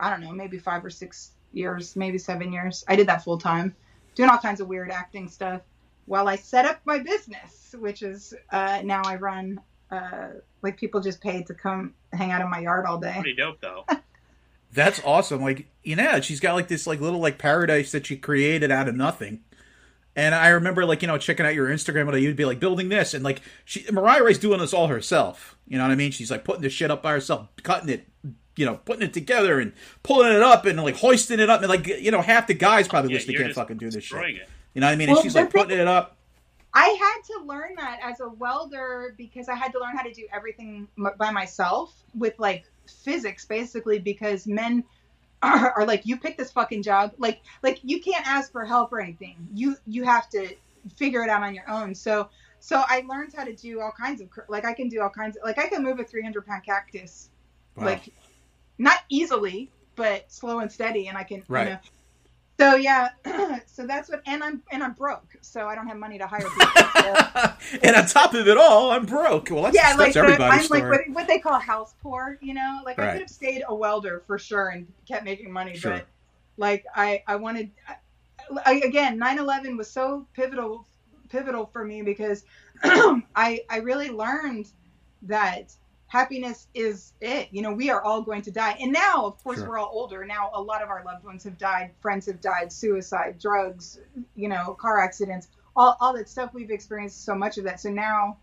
I don't know, maybe five or six years, maybe seven years. I did that full time, doing all kinds of weird acting stuff while I set up my business, which is uh, now I run. Uh, like people just paid to come hang out in my yard all day. Pretty dope though. That's awesome. Like, you know, she's got like this like little like paradise that she created out of nothing. And I remember like, you know, checking out your Instagram and you'd be like building this and like she Mariah-Rae's doing this all herself. You know what I mean? She's like putting this shit up by herself, cutting it, you know, putting it together and pulling it up and like hoisting it up and like you know, half the guys probably Yeah, listening you're can't fucking do this shit. it. You know what I mean? Well, and she's like putting it up. I had to learn that as a welder because I had to learn how to do everything by myself with like physics basically because men are, are like you pick this fucking job like like you can't ask for help or anything you you have to figure it out on your own so so I learned how to do all kinds of like I can do all kinds of like I can move a 300 pound cactus Wow. like not easily but slow and steady and I can Right. you know so yeah so that's what and I'm and I'm broke so I don't have money to hire people so. and on top of it all, I'm broke. Well, that's, yeah, like everybody's I'm story. like what, what they call house poor, you know. Like I could have stayed a welder for sure and kept making money, Sure. but like I I wanted I, again 9/11 was so pivotal pivotal for me because I I really learned that happiness is it. You know, we are all going to die, and now of course Sure. we're all older. Now a lot of our loved ones have died, friends have died, suicide, drugs, you know, car accidents, all all that stuff. We've experienced so much of that, so now.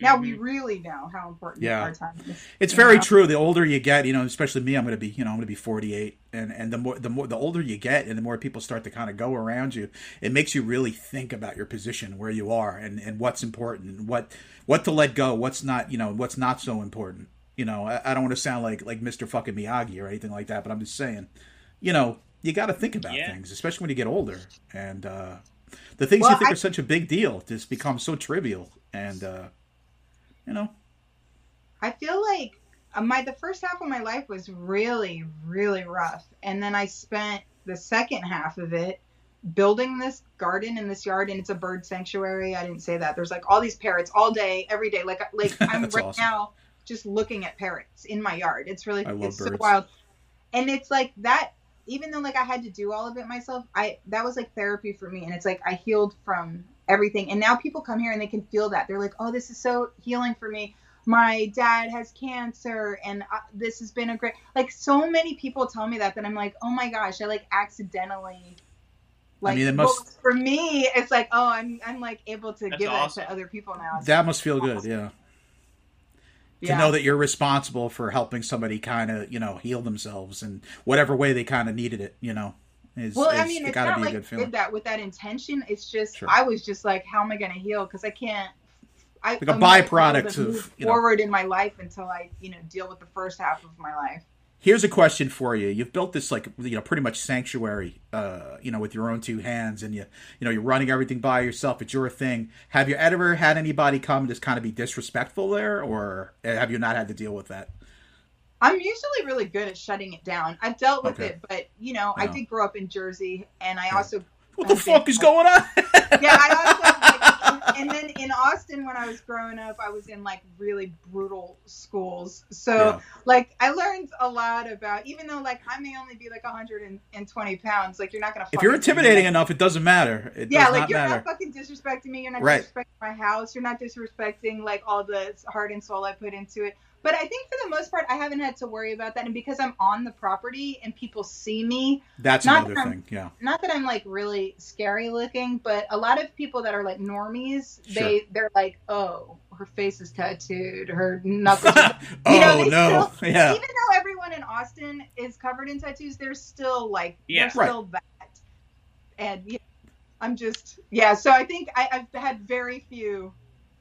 Now we really know how important Yeah. our time is. It's very know? true. The older you get, you know, especially me, I'm going to be, you know, I'm going to be 48, and and the more the more the older you get, and the more people start to kind of go around you, it makes you really think about your position, where you are, and and what's important, and what what to let go, what's not, you know, what's not so important. You know, I, I don't want to sound like like Mr. fucking Miyagi or anything like that, but I'm just saying, you know, you got to think about Yeah. things, especially when you get older, and uh, the things Well, you think I- are such a big deal just become so trivial, and uh, you know, I feel like uh, my the first half of my life was really really rough, and then I spent the second half of it building this garden in this yard, and it's a bird sanctuary. I didn't say that. There's like all these parrots all day, every day. Like like I'm right awesome. now just looking at parrots in my yard. It's really it's so wild, and it's like that. Even though like I had to do all of it myself, I that was like therapy for me, and it's like I healed from everything. And now people come here and they can feel that. They're like, "Oh, this is so healing for me." my dad has cancer and uh, this has been a great like so many people tell me that that i'm like oh my gosh i like accidentally like mean, it well, for me it's like oh i'm i'm like able to That's give awesome. that to other people now that must feel good, yeah. yeah. to know that you're responsible for helping somebody kind of you know heal themselves in whatever way they kind of needed it you know is, well i mean it it's gotta not be a like good feeling. did that with that intention it's just Sure. i was just like how am i going to heal? Because i can't I, Like a I'm byproduct to of, move you know- forward in my life until I, you know, deal with the first half of my life. here's a question for you. You've built this like you know pretty much sanctuary uh you know with your own two hands and you you know you're running everything by yourself. It's your thing. Have you ever had anybody come and just kind of be disrespectful there or have you not had to deal with that I'm usually really good at shutting it down. I've dealt with Okay. it, but you know, I did grow up in Jersey, and I also what the been- fuck is going on yeah, I also like, and, and then in Austin when I was growing up, I was in like really brutal schools. So Yeah. like I learned a lot about even though like I may only be like 120 pounds, like you're not gonna. if you're intimidating that. enough it doesn't matter it yeah, like not you're matter not fucking disrespecting me. You're not Right. disrespecting my house. You're not disrespecting like all the heart and soul I put into it. But I think for the most part, I haven't had to worry about that, and because I'm on the property and people see me, That's Not another that thing. Yeah. not that I'm like really scary looking, but a lot of people that are like normies, Sure. they they're like, oh, her face is tattooed, her knuckles. are-" oh, You know, oh they no. still- yeah. Even though everyone in Austin is covered in tattoos, they're still like Yeah. there's Right. still that, and you know, I'm just yeah. So I think I, I've had very few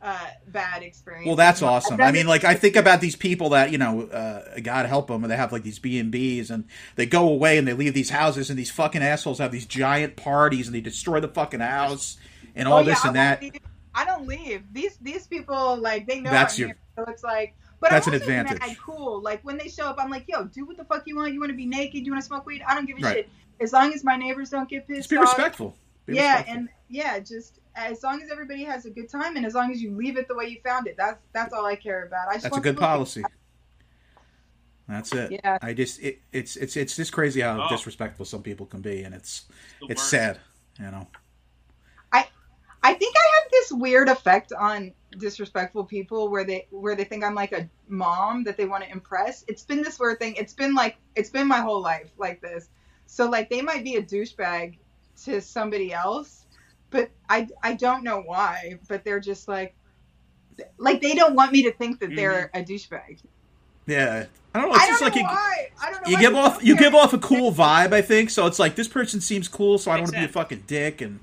uh, bad experience. Well, that's awesome. I mean, like I think about these people that you know, uh, God help them, and they have like these B and B's, and they go away and they leave these houses, and these fucking assholes have these giant parties, and they destroy the fucking house and all Oh, yeah, this and won't that. leave. I don't leave. These these people like they know That's your- here, so it's like. But That's I'm an advantage. Mad cool. Like when they show up, I'm like, yo, do what the fuck you want. You want to be naked? You want to smoke weed? I don't give a Right. shit. As long as my neighbors don't get pissed Just be off. respectful. Be yeah, respectful. and yeah, just as long as everybody has a good time and as long as you leave it the way you found it, that's that's all I care about. I just that's a good people to- policy. That's it. Yeah. I just it, it's it's it's just crazy how Oh. disrespectful some people can be, and it's The it's worst. sad. You know. I I think I have this weird effect on disrespectful people where they where they think I'm like a mom that they want to impress. It's been this weird thing. It's been like it's been my whole life like this. So like they might be a douchebag to somebody else, but I I don't know why, but they're just like like they don't want me to think that they're mm-hmm. a douchebag. Yeah. I don't know. It's I just don't like know you, why. I don't know. you give off you give off a cool vibe. I think so. It's like this person seems cool, so I don't want to be a fucking dick, and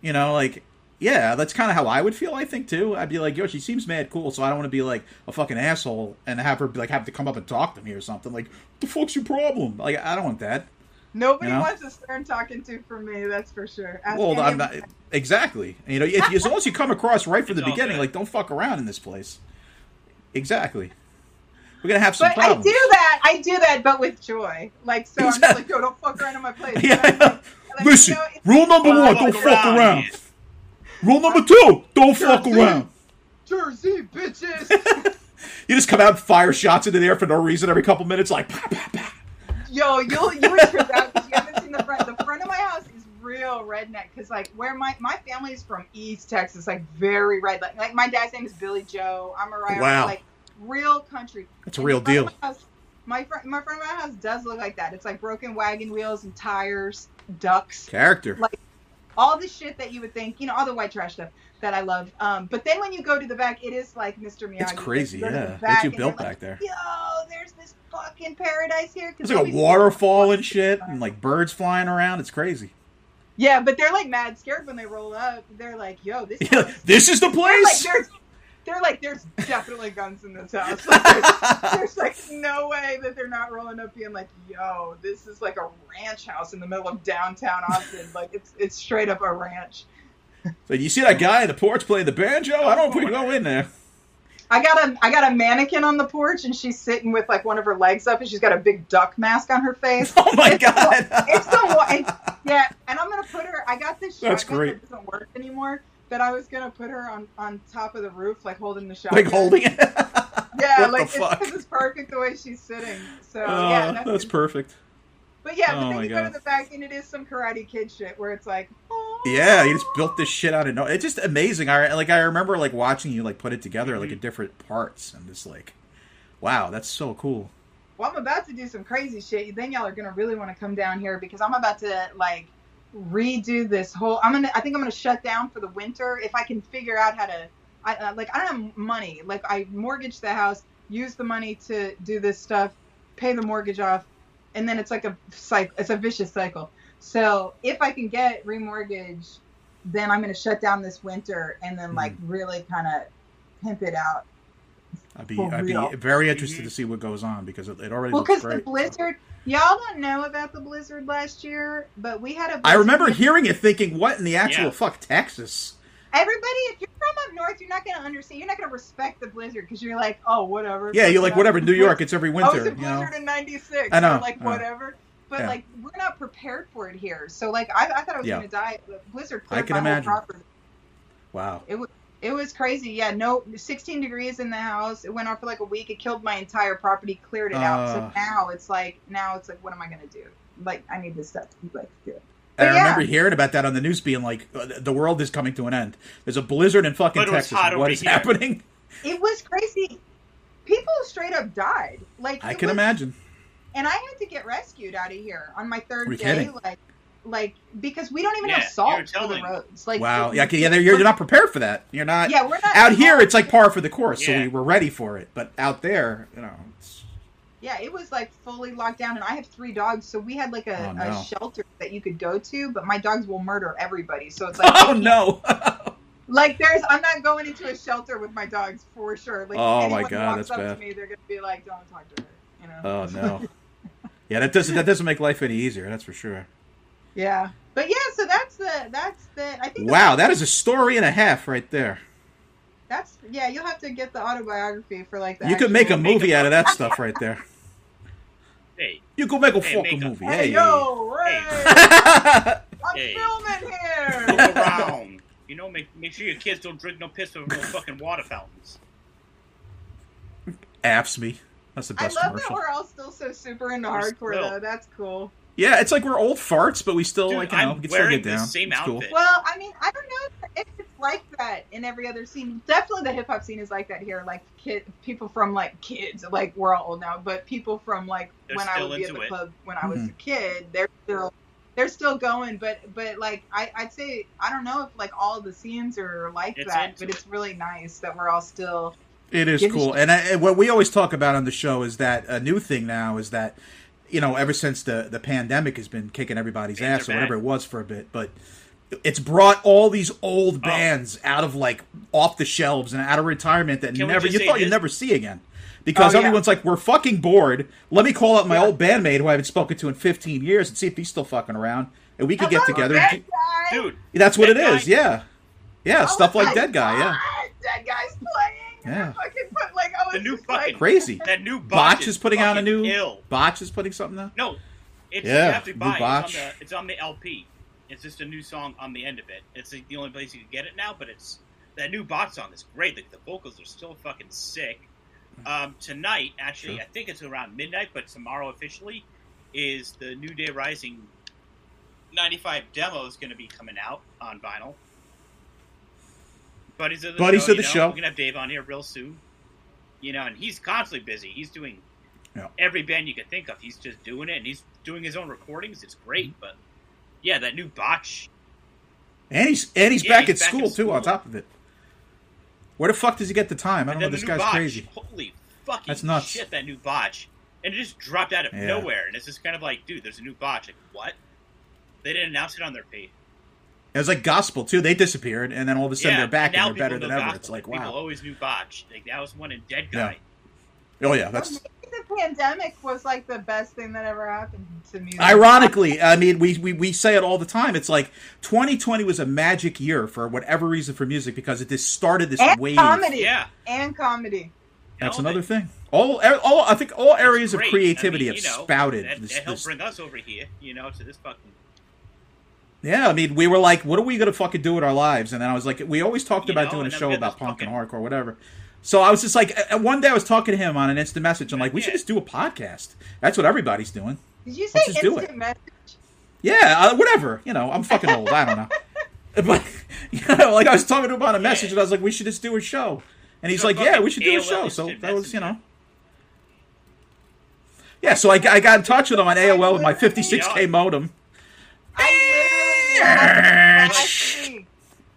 you know, like yeah, that's kind of how I would feel. I think too. I'd be like, yo, she seems mad cool, so I don't want to be like a fucking asshole and have her like have to come up and talk to me or something. Like, what the fuck's your problem? Like, I don't want that. Nobody you know? wants a stern talking to from me. That's for sure. Ask Well, I'm not exactly. You know, if, as long as you come across right from the It's all beginning, good. like don't fuck around in this place. Exactly. We're gonna have some But problems. I do that. I do that, but with joy. Like so, I'm just like, yo, don't fuck around in my place. Yeah. Like- like, Listen, you know, rule number one: don't fuck around. around. Rule number two: don't fuck around. Jersey bitches. You just come out and fire shots into the air for no reason every couple minutes, like bah, bah, bah. Yo, you'll you would trip out because you haven't seen the front. The front of my house is real redneck because like where my my family is from East Texas, like very red. Like, like my dad's name is Billy Joe. I'm Mariah. Wow. Like real country. That's a real deal. my house- My front, my front of my house does look like that. It's like broken wagon wheels and tires, ducks. Character. Like, all the shit that you would think, you know, all the white trash stuff that I love. Um, but then when you go to the back, it is like Mr. Miyagi. It's crazy, You go to the yeah. What you built back there. Yo, there's this fucking paradise here. There's like a waterfall and shit, and like birds flying around. It's crazy. Yeah, but they're like mad scared when they roll up. They're like, yo, this. Yeah, house- this is the They're like, place. they're like, there's definitely guns in this house. Like, there's, there's like no way that they're not rolling up being like, yo, this is like a ranch house in the middle of downtown Austin. Like it's it's straight up a ranch. So you see that guy in the porch playing the banjo? I oh don't think we go in there. I got a I got a mannequin on the porch and she's sitting with like one of her legs up and she's got a big duck mask on her face. Oh my It's god! the- it's the one. yeah, and I'm gonna put her. I got this That's great. that doesn't work anymore. But I was gonna put her on on top of the roof, like holding the shotgun. like holding it. Yeah, What the like it's, fuck? 'cause it's perfect the way she's sitting. So Oh, yeah, that's perfect. But yeah, Oh but then my you go to the back and it is some Karate Kid shit where it's like, oh, Yeah, you just built this shit out of no. It's just amazing. I like I remember like watching you like put it together like in different parts and just like, wow, that's so cool. well, I'm about to do some crazy shit. Then y'all are gonna really want to come down here because I'm about to like redo this whole. I'm gonna. I think I'm gonna shut down for the winter if I can figure out how to. I uh, like. I don't have money. Like I mortgaged the house, use the money to do this stuff, pay the mortgage off, and then it's like a cycle. It's a vicious cycle. So if I can get remortgage, then I'm gonna shut down this winter and then like hmm. really kind of pimp it out. I'd be I'd be very interested to see what goes on because it, it already Well, because the blizzard, y'all don't know about the blizzard last year, but we had a. I blizzard. remember hearing it, thinking, "What in the actual Yeah. fuck, Texas?" Everybody, if you're from up north, you're not gonna understand. You're not gonna respect the blizzard because you're like, oh, whatever. Yeah, you're like, whatever. New York, it's every blizzard. Oh, winter. it's a You know, blizzard in '96. I know, Or like I know. whatever. But Yeah. like, we're not prepared for it here. So like, I, I thought I was Yeah. gonna die. The blizzard I cleared can my imagine. whole property. wow. It was it was crazy. Yeah, no, 16 degrees in the house. It went on for like a week. It killed my entire property, cleared it out. Uh. So now it's like now it's like, what am I gonna do? Like, I need this stuff. To be like, do it. I yeah. remember hearing about that on the news, being like, uh, "The world is coming to an end. There's a blizzard in fucking But it was Texas. hot What over is here." happening?" It was crazy. people straight up died. Like I can was- imagine. And I had to get rescued out of here on my third Are you day. kidding? Like, like because we don't even Yeah, have you salt were for the telling me. roads. Like, wow. it- Yeah, yeah. They're, you're not prepared for that. You're not. Yeah, we're not out here. It's like par for the course, so we were ready for it. But out there, you know. It's, Yeah, it was like fully locked down, and I have three dogs, so we had like a, Oh, no. a shelter that you could go to, but my dogs will murder everybody. So it's like, oh no. like there's, I'm not going into a shelter with my dogs for sure. Like, Oh, my anyone God, walks that's up bad. To me, they're gonna be like, don't talk to her. You know? oh no. Yeah, that doesn't that doesn't make life any easier. That's for sure. Yeah, but yeah, so that's the that's the I think Wow, that is a story and a half right there. that's yeah. You'll have to get the autobiography for like the You could make a actual- movie out of that stuff right there. Hey, You could make a Hey, fucking make a- movie. Hey, Hey, yo, Ray, Hey. I'm Hey. filming here. look around. You know, make make sure your kids don't drink no piss from no fucking water fountains. apps me. That's the best. I best love that we're all still so super into We're hardcore still- though. That's cool. Yeah, it's like we're old farts, but we still Dude, like you know I'm we can still wearing get down. the same it's cool. outfit. Well, I mean, I don't know if it's like that in every other scene. Definitely, the hip hop scene is like that here. Like kid, people from like kids, like we're all old now, but people from like They're when I would be at the it. club when I was a mm-hmm. kid, they're still they're still going. But but like I, I'd say I don't know if like all the scenes are like It's that, into but it's really nice that we're all still. It is Give cool, and, I, and what we always talk about on the show is that a new thing now is that you know ever since the the pandemic has been kicking everybody's Bands ass or whatever it was for a bit, but it's brought all these Oh. old bands out of like off the shelves and out of retirement that Can never you thought you'd never see again. Because Oh, yeah. everyone's like, we're fucking bored. Let me call up my Yeah. old bandmate who I haven't spoken to in 15 years and see if he's still fucking around, and we could get together. Dead Guy! Dude, That's what Dead it is. Guy. Yeah, yeah, I stuff like Dead Guy. Yeah, Dead Guy's playing. And Yeah. Fucking put like I was The new just like, crazy. that new Botch botch is putting out a new. ill. Botch is putting something out. No, it's Yeah, you have to new buy. botch. It's on, the, it's on the LP. It's just a new song on the end of it. It's the, the only place you can get it now, but it's that new bot song is great. The, the vocals are still fucking sick. Um, tonight, actually, Sure. I think it's around midnight, but tomorrow officially is the New Day Rising 95 demo is going to be coming out on vinyl. Buddies of the Buddies show. of the know, show. We're going to have Dave on here real soon. You know, and he's constantly busy. He's doing Yeah. every band you could think of. He's just doing it, and he's doing his own recordings. It's Mm-hmm. great, but yeah, that new botch. And he's and he's Yeah, back he's at back school at too. On top of it, where the fuck does he get the time? I don't know. This guy's botch. crazy. Holy fucking That's nuts. shit! That new botch, and it just dropped out of Yeah. nowhere. And it's just kind of like, dude, there's a new botch. Like what? They didn't announce it on their page. It was like gospel too. They disappeared, and then all of a sudden yeah, they're back and and they're better than know ever. gospel. It's like wow. people wow. always knew botch. Like that was one in Dead Yeah. Guy. Oh yeah, that's Maybe the pandemic was like the best thing that ever happened to music. ironically. I mean, we, we we say it all the time. It's like 2020 was a magic year for whatever reason for music because it just started this and wave. comedy. Yeah. and comedy. That's Hell, another that- thing. All er, all I think all areas of creativity I mean, have know, spouted. That, this- that helped this- bring us over here, you know, to this fucking. Yeah, I mean, we were like, what are we gonna fucking do with our lives? And then I was like, we always talked You about know, doing a show about this punk and hardcore, whatever. So I was just like, uh, one day I was talking to him on an instant message. I'm like, we should just do a podcast. That's what everybody's doing. Did you say Let's just do instant it. message? Yeah, uh, whatever. You know, I'm fucking old. I don't know. But you know, like I was talking to him on a message, and I was like, we should just do a show. And he's So like, yeah, we should do a AOL show. So that was, you know. Yeah, so I, I got in touch with him on AOL with my 56k modem. I literally last week,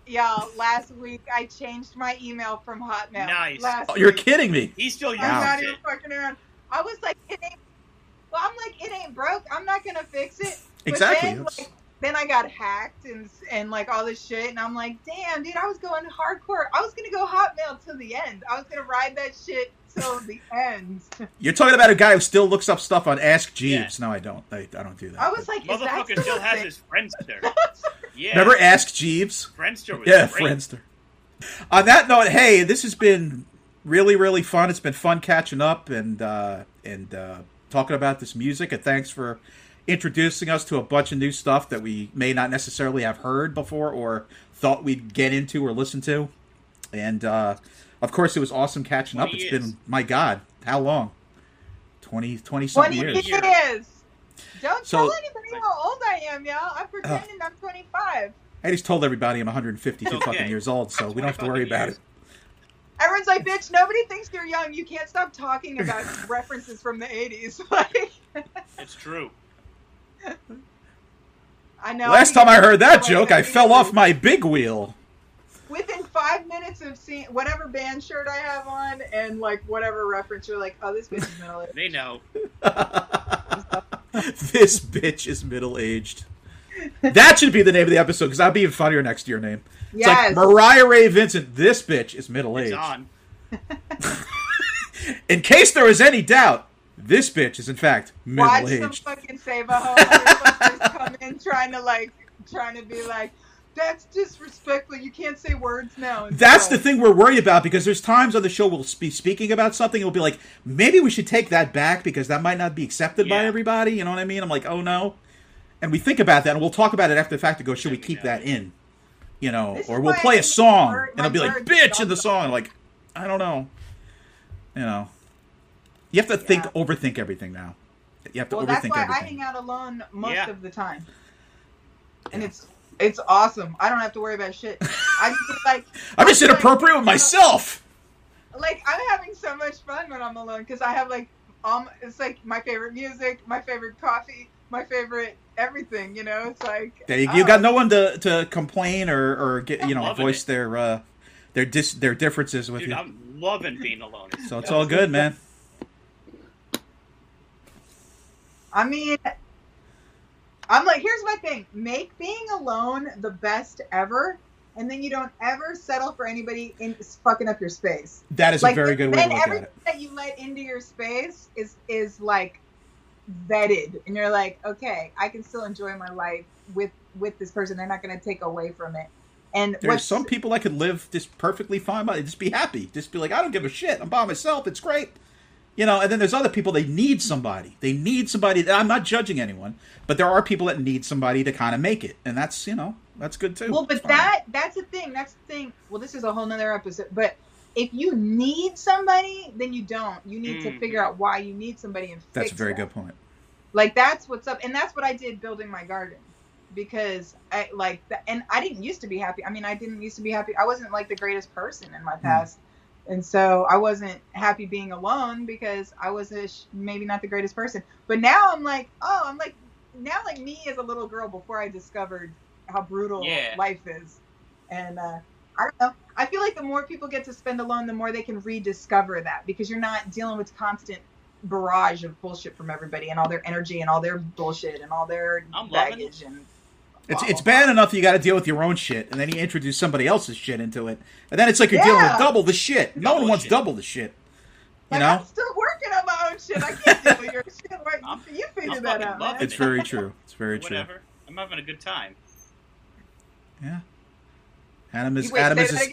y'all. Last week I changed my email from Hotmail. Nice. Last Oh, you're week. kidding me. He still I'm not it. even fucking around. I was like, it ain't. Well, I'm like, it ain't broke. I'm not gonna fix it. But Exactly, Then, like, then I got hacked and and like all this shit, and I'm like, damn, dude, I was going hardcore. I was gonna go Hotmail till the end. I was gonna ride that shit till the end. You're talking about a guy who still looks up stuff on Ask Jeeves. No, I don't. I, I don't do that. I was like, is that Motherfucker still has thing? his Friendster. Yeah. Remember Ask Jeeves? Friendster was Yeah, great. Friendster. On that note, hey, this has been really, really fun. It's been fun catching up and uh, and uh, talking about this music. And thanks for introducing us to a bunch of new stuff that we may not necessarily have heard before or thought we'd get into or listen to. And uh, of course, it was awesome catching up. 20 It's years. been my God, how long? 20, 20 something Twenty years. years. Don't So- tell anybody how old I am, y'all. I'm pretending I'm 25. I just told everybody I'm 152 Okay. fucking years old, so we don't have to worry fucking about it. Everyone's like, bitch, nobody thinks you're young. You can't stop talking about references from the 80s. Like, It's true. I know. Last think time I heard that joke, I fell off my big wheel. Within five minutes of seeing whatever band shirt I have on and like whatever reference, you're like, oh, this bitch is middle aged. They know. this bitch is middle aged. That should be the name of the episode because I'll be even funnier next to your name. It's Yes. like Mariah-Rae Vincent. This bitch is middle aged. In case there is any doubt, this bitch is in fact middle aged. Watch some fucking save a home come in trying to like, trying to be like, that's disrespectful. You can't say words now. That's so- the thing we're worried about because there's times on the show we'll be speaking about something and we'll be like, maybe we should take that back because that might not be accepted by everybody. You know what I mean? I'm like, oh no. And we think about that and we'll talk about it after the fact to go, should we keep that in? You know, This or we'll play I a hate song word- and it'll be like, bitch in the song. Like, I don't know. You know, you have to think, overthink everything now. You have to Well, that's overthink why I hang out alone most Yeah. of the time, and it's it's awesome. I don't have to worry about shit. I just like I'm just I feel like- inappropriate with myself. like I'm having so much fun when I'm alone because I have like um it's like my favorite music, my favorite coffee, my favorite everything. You know, it's like There you, oh, you got no one to, to complain or, or get you know voice it. their uh, their dis, their differences with Dude, you. I'm loving being alone. So it's all good, man. I mean, I'm like, here's my thing: make being alone the best ever, and then you don't ever settle for anybody in fucking up your space. That is a very good way to look at everything it. that you let into your space is is like vetted, and you're like, okay, I can still enjoy my life with with this person. They're not going to take away from it. And There's some people I could live just perfectly fine by just be happy, just be like, I don't give a shit. I'm by myself. It's great. You know, and then there's other people they need somebody. They need somebody. I'm not judging anyone, but there are people that need somebody to kind of make it, and that's you know that's good too. Well, but that that's the thing. That's the thing. Well, this is a whole nother episode. But if you need somebody, then you don't. You need to Mhm. figure out why you need somebody and that's a very that. good point. Like that's what's up, and that's what I did building my garden because I like that, and I didn't used to be happy. I mean, I didn't used to be happy. I wasn't like the greatest person in my past, and so I wasn't happy being alone because I was a sh- maybe not the greatest person. But now I'm like, oh, I'm like now like me as a little girl before I discovered how brutal Yeah. life is, and uh, I don't know. I feel like the more people get to spend alone, the more they can rediscover that because you're not dealing with constant barrage of bullshit from everybody and all their energy and all their bullshit and all their I'm baggage and It's blah, it's bad enough you got to deal with your own shit, and then you introduce somebody else's shit into it, and then it's like you're dealing with double the shit. No Double one wants shit. double the shit. You Like, know, I'm still working on my own shit. I can't deal with your shit. Right? I'm- you figure I'm that out, loving man. it's very true. It's very true. Whatever. I'm having a good time. Yeah. Adam is Wait, Adam is a.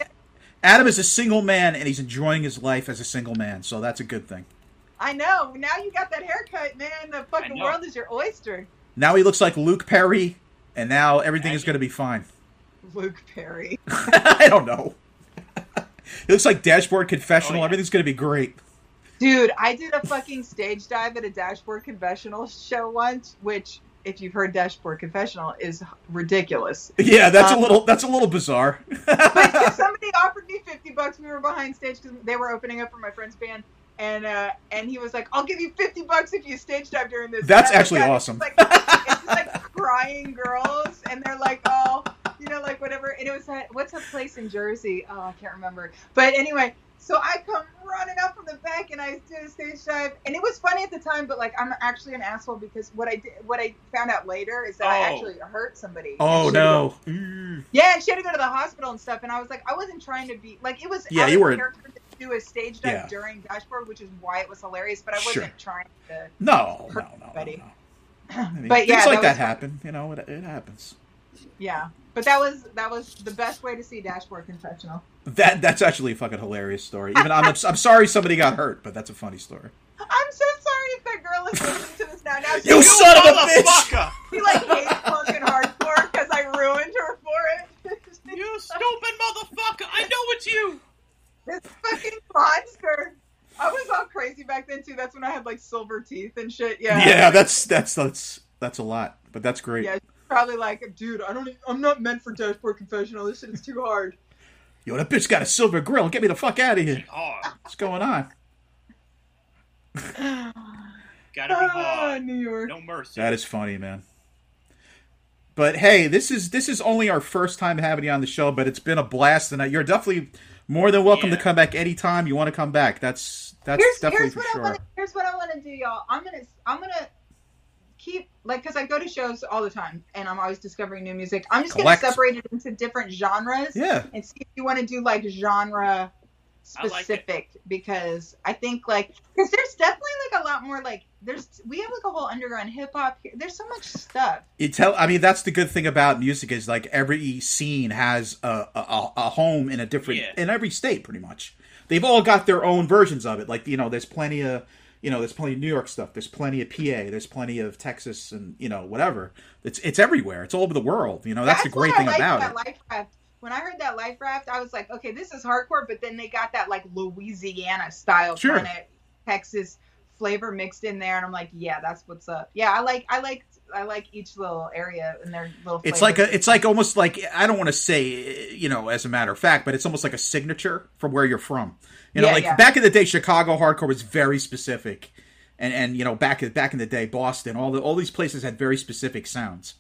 Adam is a single man, and he's enjoying his life as a single man. So that's a good thing. I know. Now you got that haircut, man. The fucking world is your oyster. Now he looks like Luke Perry, and now everything is going to be fine. Luke Perry. I don't know. it looks like Dashboard Confessional. Oh, yeah. Everything's going to be great. Dude, I did a fucking stage dive at a Dashboard Confessional show once, which, if you've heard Dashboard Confessional, is ridiculous. Yeah, that's a Um, little that's a little bizarre. But somebody offered me fifty bucks. We were behind stage because they were opening up for my friend's band, and uh, and he was like, "I'll give you fifty bucks if you stage dive during this." That's actually looked at it, awesome. It's like, it's like crying girls, and they're like, "Oh, you know, like whatever." And it was that what's that place in Jersey? Oh, I can't remember. But anyway, so I come running up from the back, and I do a stage dive, and it was funny at the time, but like I'm actually an asshole because what I did, what I found out later is that I Oh. actually hurt somebody. oh And she had to no. go- yeah, she had to go to the hospital and stuff. And I was like, I wasn't trying to be like it was. Yeah, you were- do a stage dive Yeah. during Dashboard, which is why it was hilarious. But I wasn't trying to. No, no, no, no, no. I mean, But things yeah, like that that happen. You know, it, it happens. Yeah, but that was that was the best way to see Dashboard Confessional. That that's actually a fucking hilarious story. Even I'm I'm sorry somebody got hurt, but that's a funny story. I'm so sorry if that girl is listening to this now. Now she, You son of a bitch! Motherfucker! she like hates punk and hardcore because I ruined her for it. You stupid motherfucker! I know it's you! this fucking monster. I was all crazy back then too. That's when I had like silver teeth and shit. Yeah. Yeah, that's that's that's that's a lot, but that's great. Yeah, probably like, dude, I don't, I'm not meant for Dashboard Confessional. This shit is too hard. Yo, that bitch got a silver grill. Get me the fuck out of here. Hard. What's going on? Gotta be Ah, hard. New York. No mercy. That is funny, man. But hey, this is this is only our first time having you on the show, but it's been a blast, and you're definitely more than welcome to come back anytime you want to come back. That's that's here's, definitely here's for what sure. I want. Here's what I want to do, y'all. I'm gonna I'm gonna keep like because I go to shows all the time and I'm always discovering new music. I'm just Collect. gonna separate it into different genres. Yeah. And see if you want to do like genre I like specific because I think like because there's definitely like a lot more like there's we have like a whole underground hip hop. here. There's so much stuff. You tell. I mean, that's the good thing about music is like every scene has a a, a home in a different Yeah. in every state, pretty much. They've all got their own versions of it. Like you know, there's plenty of you know, there's plenty of New York stuff. There's plenty of PA. There's plenty of Texas, and you know, whatever. It's it's everywhere. It's all over the world. You know, that's, the great what thing I like about that it. Life Raft. When I heard that Life Raft, I was like, okay, this is hardcore, but then they got that like Louisiana style Sure. kind of Texas flavor mixed in there, and I'm like, yeah, that's what's up. Yeah, I like, I like, I like each little area and their little. It's like a, it's like almost like I don't want to say, you know, as a matter of fact, but it's almost like a signature from where you're from. You know, Yeah, like yeah. back in the day, Chicago hardcore was very specific, and and you know back back in the day, Boston, all the all these places had very specific sounds.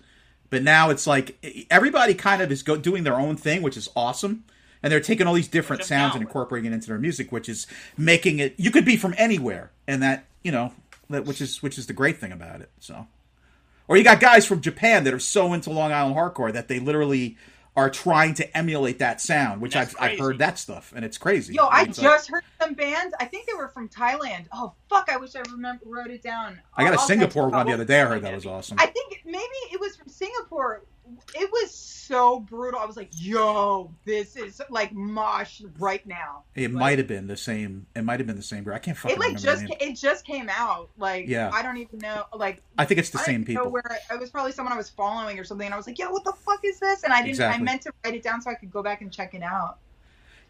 But now it's like everybody kind of is go, doing their own thing, which is awesome. And they're taking all these different sounds and incorporating it into their music, which is making it. You could be from anywhere, and that you know, that which is which is the great thing about it. So, or you got guys from Japan that are so into Long Island hardcore that they literally are trying to emulate that sound, which I've, I've heard that stuff, and it's crazy. Yo, I It's like- just heard some bands. I think they were from Thailand. Oh fuck! I wish I remember wrote it down. I got a I'll- I'll Singapore one the other day. I heard that was awesome. I think maybe it was from Singapore. It was so brutal. I was like, "Yo, this is like mosh right now." It Like, might have been the same. It might have been the same. I can't fucking It like just name. it just came out. Like, Yeah. I don't even know. Like, I think it's the I same don't even know people. where it was probably someone I was following or something, and I was like, "Yo, what the fuck is this?" And I didn't. Exactly. I meant to write it down so I could go back and check it out.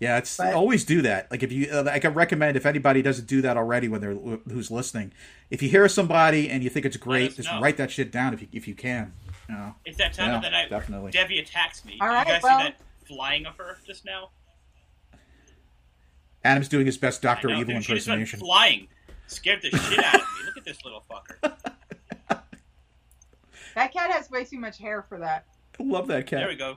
Yeah, it's But- always do that. Like if you, uh, I can recommend if anybody doesn't do that already when they're who's listening. If you hear somebody and you think it's great, just know. write that shit down if you if you can. You? It's that time Yeah, of the night definitely. Debbie attacks me. All Did you guys well- see that flying of her just now? Adam's doing his best Doctor know, Evil dude, she just impersonation. flying. Scared the shit out of me. Look at this little fucker. That cat has way too much hair for that. I love that cat. There we go.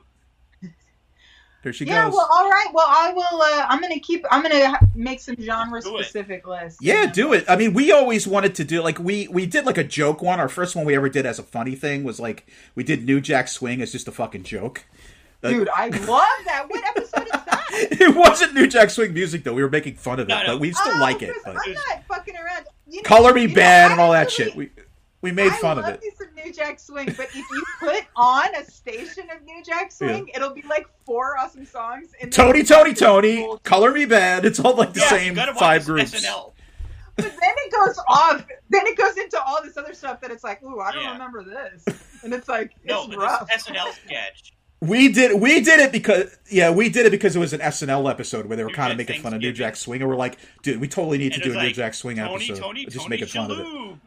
There she yeah, goes. well, all right. Well, I will. Uh, I'm gonna keep. I'm gonna make some genre specific lists. Yeah, do it. I mean, we always wanted to do like we we did like a joke one. Our first one we ever did as a funny thing was like we did New Jack Swing as just a fucking joke. Dude, I love that. What episode is that? it wasn't New Jack Swing music though. We were making fun of it, No, no. but we still Oh, like it. But I'm not fucking around. You know- Color Me you know, Badd and all that shit. We we made I fun of love it. me some New Jack Swing, but if you put on a station of New Jack Swing, it'll be like four awesome songs. And Tony, Tony, Tony, bullshit. Color Me Badd. It's all like the Yeah, same five groups. SNL. But then it goes off. Then it goes into all this other stuff that it's like, ooh, I don't Yeah. remember this, and it's like it's No, but rough. this SNL sketch. We did we did it because yeah we did it because it was an SNL episode where they were kind of making fun of New Jack Swing and we're like dude we totally need to do a was New Jack Swing Tony, episode Tony, just Tony, making fun of it.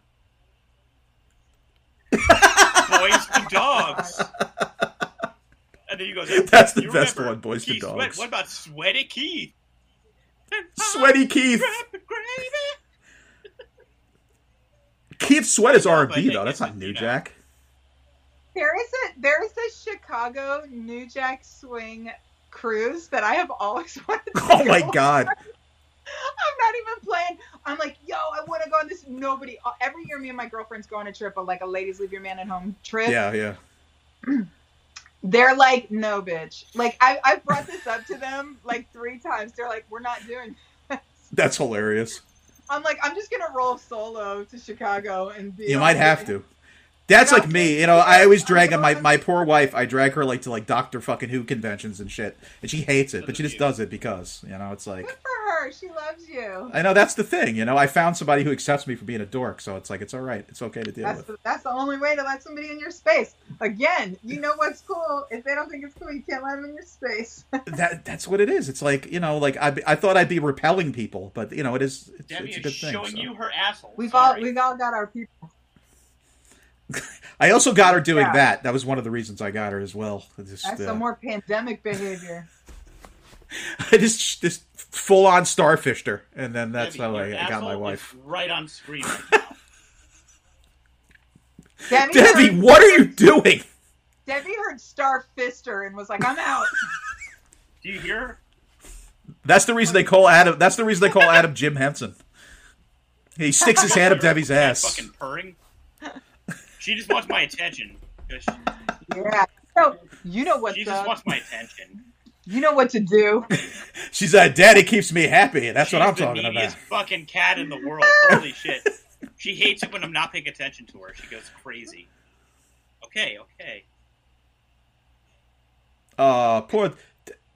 Shalhoub. Boys to dogs. And then he goes, That's the best remember one, Boys to Keith Sweat. Dogs." What about Sweaty Keith? Sweaty Keith Rapid. Keith Sweat is R and B they though that's not New. Jack There is a there is a Chicago New Jack Swing cruise that I have always wanted. to oh my go god on. I'm not even playing. I'm like, yo, I want to go on this. Nobody. uh, Every year, me and my girlfriends go on a trip, but like a ladies leave your man at home trip. yeah yeah They're like, no, bitch. Like I I brought this up to them like three times. They're like, we're not doing. that's hilarious I'm like, I'm just gonna roll solo to Chicago and be. you might it." have to that's like me you know I always drag my my poor wife I drag her like to like Doctor fucking Who conventions and shit and she hates it but she just does it because you know it's like her. She loves you. I know that's the thing you know I found somebody who accepts me for being a dork so it's like it's all right it's okay to deal That's with the, that's the only way to let somebody in your space. Again, you know what's cool. If they don't think it's cool, you can't let them in your space. that that's what it is. It's like you know, like I, I thought I'd be repelling people, but you know, it is. It's, Debbie it's a is good thing. showing so. you her asshole. We've Sorry. all we've all got our people. I also got her doing Yeah. that. That was one of the reasons I got her as well. Just, That's uh, some more pandemic behavior. I just just full on starfished her, and then that's Debbie, how I, I got my wife. Right on screen right now. Debbie, Debbie, heard, what are you doing? Debbie heard Star Fister and was like, "I'm out." Do you hear? her? That's the reason they call Adam. That's the reason they call Adam Jim Henson. He sticks his hand up Debbie's ass. Fucking purring. She just wants my attention. 'cause yeah. So you know She, what's she just up. wants my attention. You know what to do. She's like, "Daddy keeps me happy." That's what I'm the talking about. fucking cat in the world. Holy shit. She hates it when I'm not paying attention to her. She goes crazy. Okay, okay. Uh, poor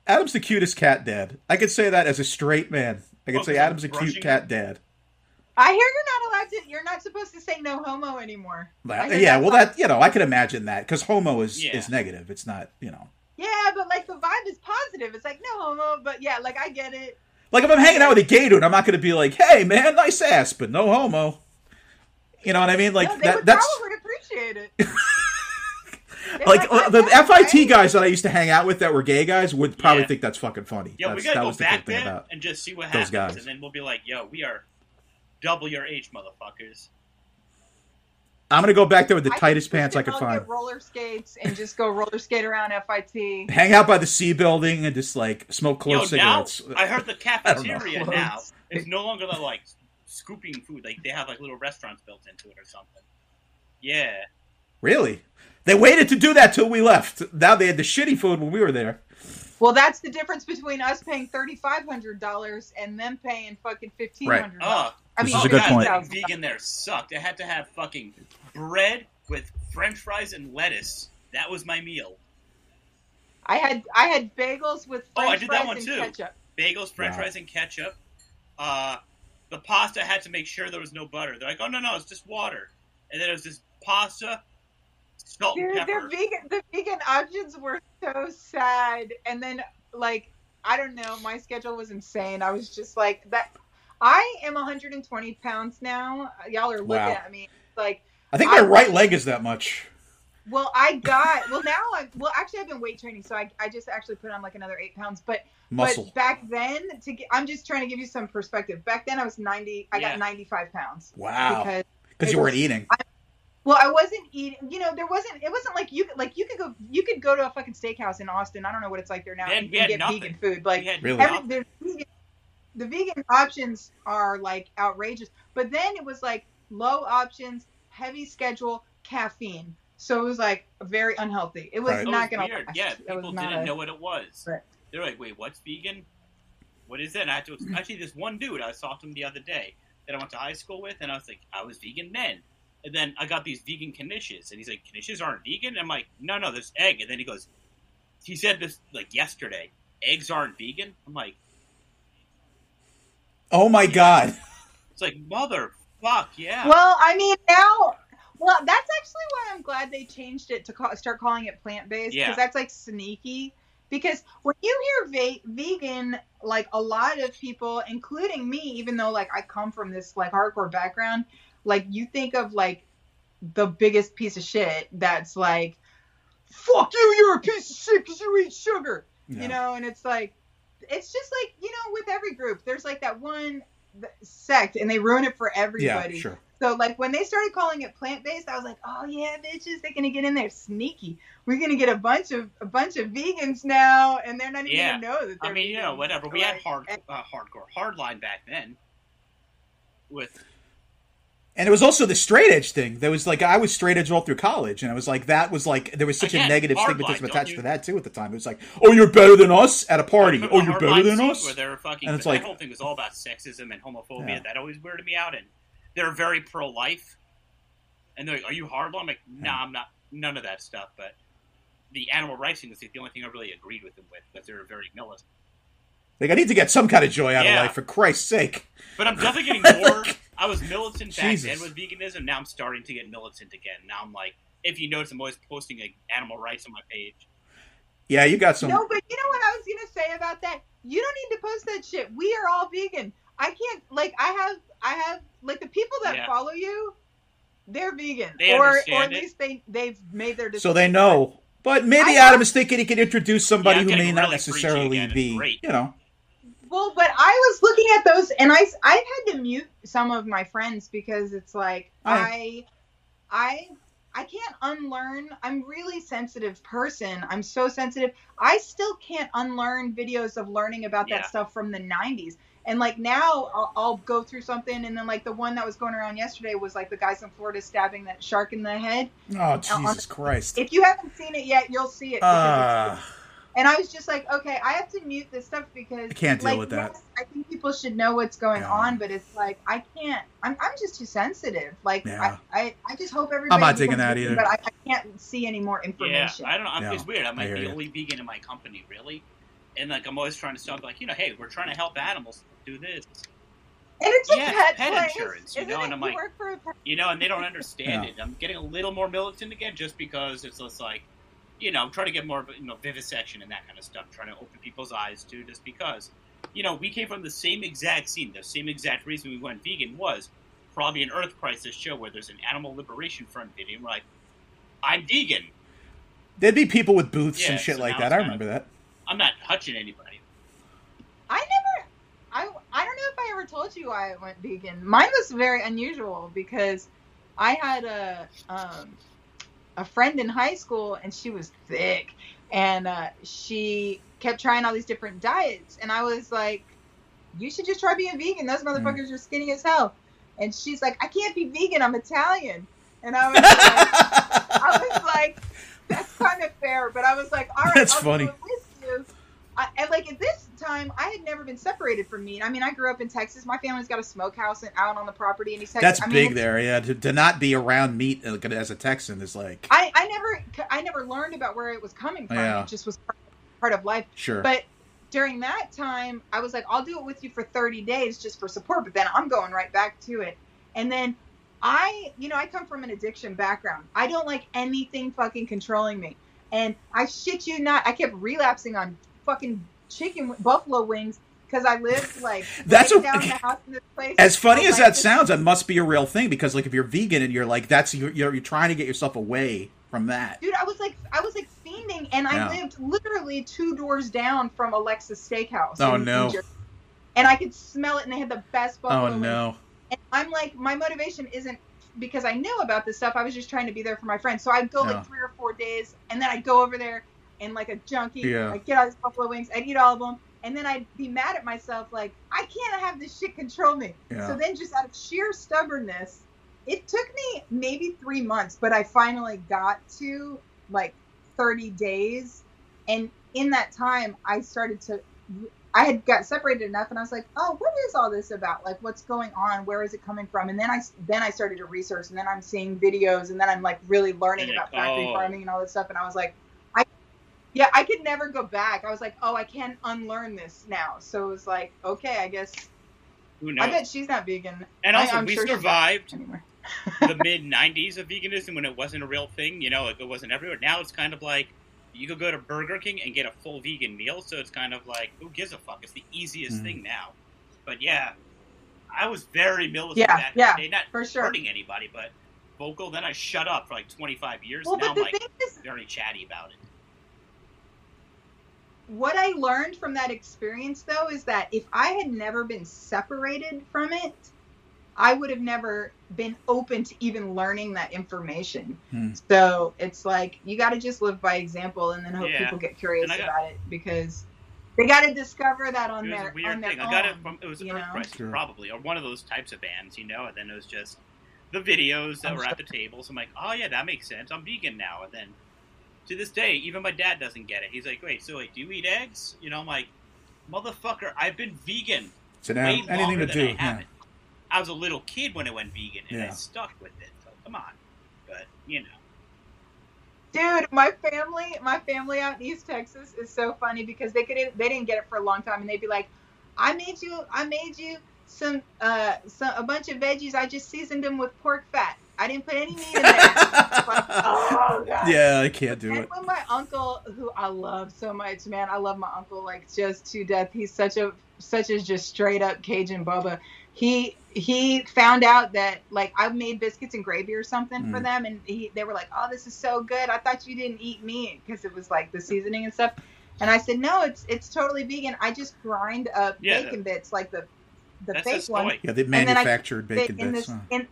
Adam's the cutest cat dad. I could say that as a straight man. I could Oh, say 'cause I'm Adam's a cute brushing cat dad. I hear you're not allowed to. You're not supposed to say no homo anymore. But, yeah, that's well, like- that you know, I could imagine that because homo is Yeah. is negative. It's not, you know, Yeah, but like the vibe is positive. It's like no homo, but yeah, like I get it. like if I'm hanging out with a gay dude, I'm not going to be like, "Hey, man, nice ass," but no homo. You know what I mean? Like no, they that, would that's probably appreciate it. It's like uh, the FIT right. guys that I used to hang out with that were gay guys would probably Yeah. think that's fucking funny. Yo, that's, we gotta that go was the back cool thing there about. and just see what those happens, guys. and then we'll be like, "Yo, we are double your age, motherfuckers." I'm gonna go back there with the I tightest think pants I could find. Roller skates and just go roller skate around FIT. Hang out by the C building and just like smoke Yo, close now cigarettes. I heard the I don't know. cafeteria now is no longer the, like scooping food. Like they have like little restaurants built into it or something. Yeah. Really? They waited to do that till we left. Now they had the shitty food when we were there. Well, that's the difference between us paying thirty five hundred dollars and them paying fucking fifteen hundred. Right. Oh, I This mean, is a good point. that Vegan there sucked. I had to have fucking bread with French fries and lettuce. That was my meal. I had I had bagels with Oh, I French did fries that one and too. ketchup. Bagels, French Wow. fries, and ketchup. Uh, the pasta had to make sure there was no butter. They're like, "Oh no, no, it's just water." And then it was just pasta, salt and Dude, pepper. their vegan the vegan options were so sad. And then like I don't know, my schedule was insane. I was just like that. I am 120 pounds now. Y'all are looking Wow. at me like. I think my I- right leg is that much. Well, I got well now. I well actually I've been weight training, so I, I just actually put on like another eight pounds. But Muscle. but back then to get, I'm just trying to give you some perspective. Back then I was 90. I Yeah. got 95 pounds. Wow. Because Because you weren't eating. well, I wasn't eating. You know, there wasn't. It wasn't like you could like you could go you could go to a fucking steakhouse in Austin. I don't know what it's like there now. We had- and, we had get nothing. vegan food. Like Really? every, vegan, the vegan options are like outrageous. But then it was like low options, heavy schedule, caffeine. So it was like very unhealthy. It was Right. Not gonna weird. Yeah, people was didn't a- know what it was. Right. They're like, "Wait, what's vegan? What is that?" And I had to actually this one dude I saw him the other day that I went to high school with, and I was like, "I was vegan then." And then I got these vegan knishes, and he's like, "Knishes aren't vegan." I'm like, "No, no, there's egg." And then he goes, he said this like yesterday, eggs aren't vegan. I'm like, Oh my god. it's like mother fuck yeah. Well, I mean now. Well, that's actually why I'm glad they changed it to call, start calling it plant based because Yeah. that's like sneaky. Because when you hear va- vegan, like a lot of people, including me, even though like I come from this like hardcore background, like you think of like the biggest piece of shit that's like, "Fuck you, you're a piece of shit because you eat sugar," Yeah. you know, and it's like, it's just like you know, with every group, there's like that one th- sect, and they ruin it for everybody. Yeah, everybody. sure. So like when they started calling it plant based, I was like, oh yeah, bitches, they're gonna get in there sneaky. We're gonna get a bunch of a bunch of vegans now, and they're not even Yeah. gonna know that. They're I mean, you know, whatever. We had Like, hard, uh, hardcore, hardline back then. With And it was also the straight edge thing. There was like I was straight edge all through college, and I was like that was like there was such a negative stigmatism line, attached don't to that too at the time. It was like, oh, you're better than us at a party. Oh, you're better than us. Where they're fucking, And it's that like- whole thing was all about sexism and homophobia. Yeah. That always weirded me out. And they're very pro life. And they're like, "Are you horrible? I'm like, "Nah, I'm not. None of that stuff." But the animal rights thing was the only thing I really agreed with them with because they were very militant. Like I need to get some kind of joy out Yeah. of life, for Christ's sake. But I'm definitely getting more. I was militant back Jesus. then with veganism. Now I'm starting to get militant again. Now I'm like, if you notice, I'm always posting like animal rights on my page. Yeah, you got some. No, but you know what I was gonna say about that? You don't need to post that shit. We are all vegan. I can't like I have I have like the people that Yeah. follow you, they're vegan, They or or at it. least they they've made their decision. so they know. But maybe I- Adam is thinking he could introduce somebody Yeah, who may getting not necessarily be, you know. Well, but I was looking at those, and I I've had to mute some of my friends because it's like I, I, I can't unlearn. I'm really sensitive person. I'm so sensitive. I still can't unlearn videos of learning about Yeah. that stuff from the '90s. And like now, I'll, I'll go through something, and then like the one that was going around yesterday was like the guys in Florida stabbing that shark in the head. Oh, Jesus Christ. If you haven't seen it yet, you'll see it. because it's Ah, and I was just like, okay, I have to mute this stuff because I can't deal like, with that. yes, I think people should know what's going Yeah. on, but it's like I can't. I'm, I'm just too sensitive. Like Yeah. I, I, I just hope everybody. I'm not digging becomes that vegan, either. But I, I can't see any more Yeah, information. I don't know. I'm, Yeah, it's weird. I'm like hear the you. only vegan in my company, really. And like I'm always trying to stop, like you know, hey, we're trying to help animals do this, and it's a pet, pet place, insurance, you isn't know, it? and I'm You like- work for a pet- you know, and they don't understand Yeah. it. I'm getting a little more militant again, just because it's just like, you know, I'm trying to get more, of you know, vivisection and that kind of stuff, trying to open people's eyes to just because, you know, we came from the same exact scene. The same exact reason we went vegan was probably an Earth Crisis show where there's an Animal Liberation Front video. And we're like, I'm vegan. There'd be people with booths Yeah, and shit so like that. I kinda- remember that. I'm not touching anybody. I never. I I don't know if I ever told you why I went vegan. Mine was very unusual because I had a um a friend in high school and she was thick and uh, she kept trying all these different diets and I was like, you should just try being vegan. Those motherfuckers are skinny as hell. And she's like, I can't be vegan. I'm Italian. And I was like, I was like, that's kind of fair, but I was like, all right, That's I'll funny. do it with you. I, and like at this time, I had never been separated from meat. I mean, I grew up in Texas. My family's got a smokehouse and out on the property in East Texas. That's I mean, big there. Yeah, to, to not be around meat as a Texan is like I, I never I never learned about where it was coming from. Yeah. It just was part, part of life. sure. But during that time, I was like, I'll do it with you for 30 days just for support. But then I'm going right back to it. And then I, you know, I come from an addiction background. I don't like anything fucking controlling me. And I shit you not, I kept relapsing on fucking chicken buffalo wings because I lived like That's right a- down the house in this place. as funny as that sounds, that must be a real thing because like if you're vegan and you're like that's you're you're, you're trying to get yourself away from that. dude i was like i was like fiending and i lived literally two doors down from alexa's steakhouse Oh, in- in no. Jersey. and i could smell it and they had the best oh, buffalo Oh wings. no. and i'm like my motivation isn't because i knew about this stuff i was just trying to be there for my friends so i'd go Yeah. like three or four days and then i'd go over there and like a junkie Yeah. i'd get all these buffalo wings i'd eat all of them and then i'd be mad at myself like i can't have this shit control me Yeah. so then just out of sheer stubbornness it took me maybe three months, but I finally got to like 30 days. And in that time, I started to, I had got separated enough and I was like, oh, what is all this about? Like, what's going on? Where is it coming from? And then I, then I started to research and then I'm seeing videos and then I'm like really learning about factory oh. farming and all this stuff. And I was like, I, yeah, I could never go back. I was like, oh, I can't unlearn this now. So it was like, okay, I guess, Who knows? I bet she's not vegan. and I- also, I'm we sure survived the mid '90s of veganism when it wasn't a real thing. You know, like it wasn't everywhere. Now it's kind of like you could go to Burger King and get a full vegan meal. So it's kind of like, who gives a fuck? It's the easiest Mm. thing now. But yeah, I was very militant Yeah, back yeah, day, not for sure. hurting anybody, but vocal. Then I shut up for like 25 years. Well, now but I'm the like thing is, very chatty about it. What I learned from that experience though is that if I had never been separated from it, I would have never been open to even learning that information. Hmm. So it's like you got to just live by example and then hope Yeah. people get curious got- about it because they got to discover that on It was their a weird on their thing. own. I got it from it was you Earth know? Crisis Sure. probably, or one of those types of bands, you know. And then it was just the videos that I'm were at the tables. I'm like, oh yeah, that makes sense. I'm vegan now. And then to this day, even my dad doesn't get it. He's like, wait, so like, do you eat eggs? You know, I'm like, motherfucker, I've been vegan So way now anything longer to than do. I Yeah. haven't. I was a little kid when I went vegan, and I stuck with it. So come on, but you know, Dude, my family, my family out in East Texas is so funny because they could they didn't get it for a long time, and they'd be like, "I made you, I made you some, uh, some a bunch of veggies. I just seasoned them with pork fat. I didn't put any meat in there. Like, oh god. Yeah, I can't do And it. when my uncle, who I love so much, man, I love my uncle like just to death. He's such a such a just straight up Cajun Bubba. He he found out that like I made biscuits and gravy or something for Mm. them, and he they were like, "Oh, this is so good. I thought you didn't eat meat because it was like the seasoning and stuff." And I said, "No, it's it's totally vegan. I just grind up Yeah, bacon bits like the the That's fake one." Yeah, they And then I manufactured cook it bacon in bits. this- huh. in-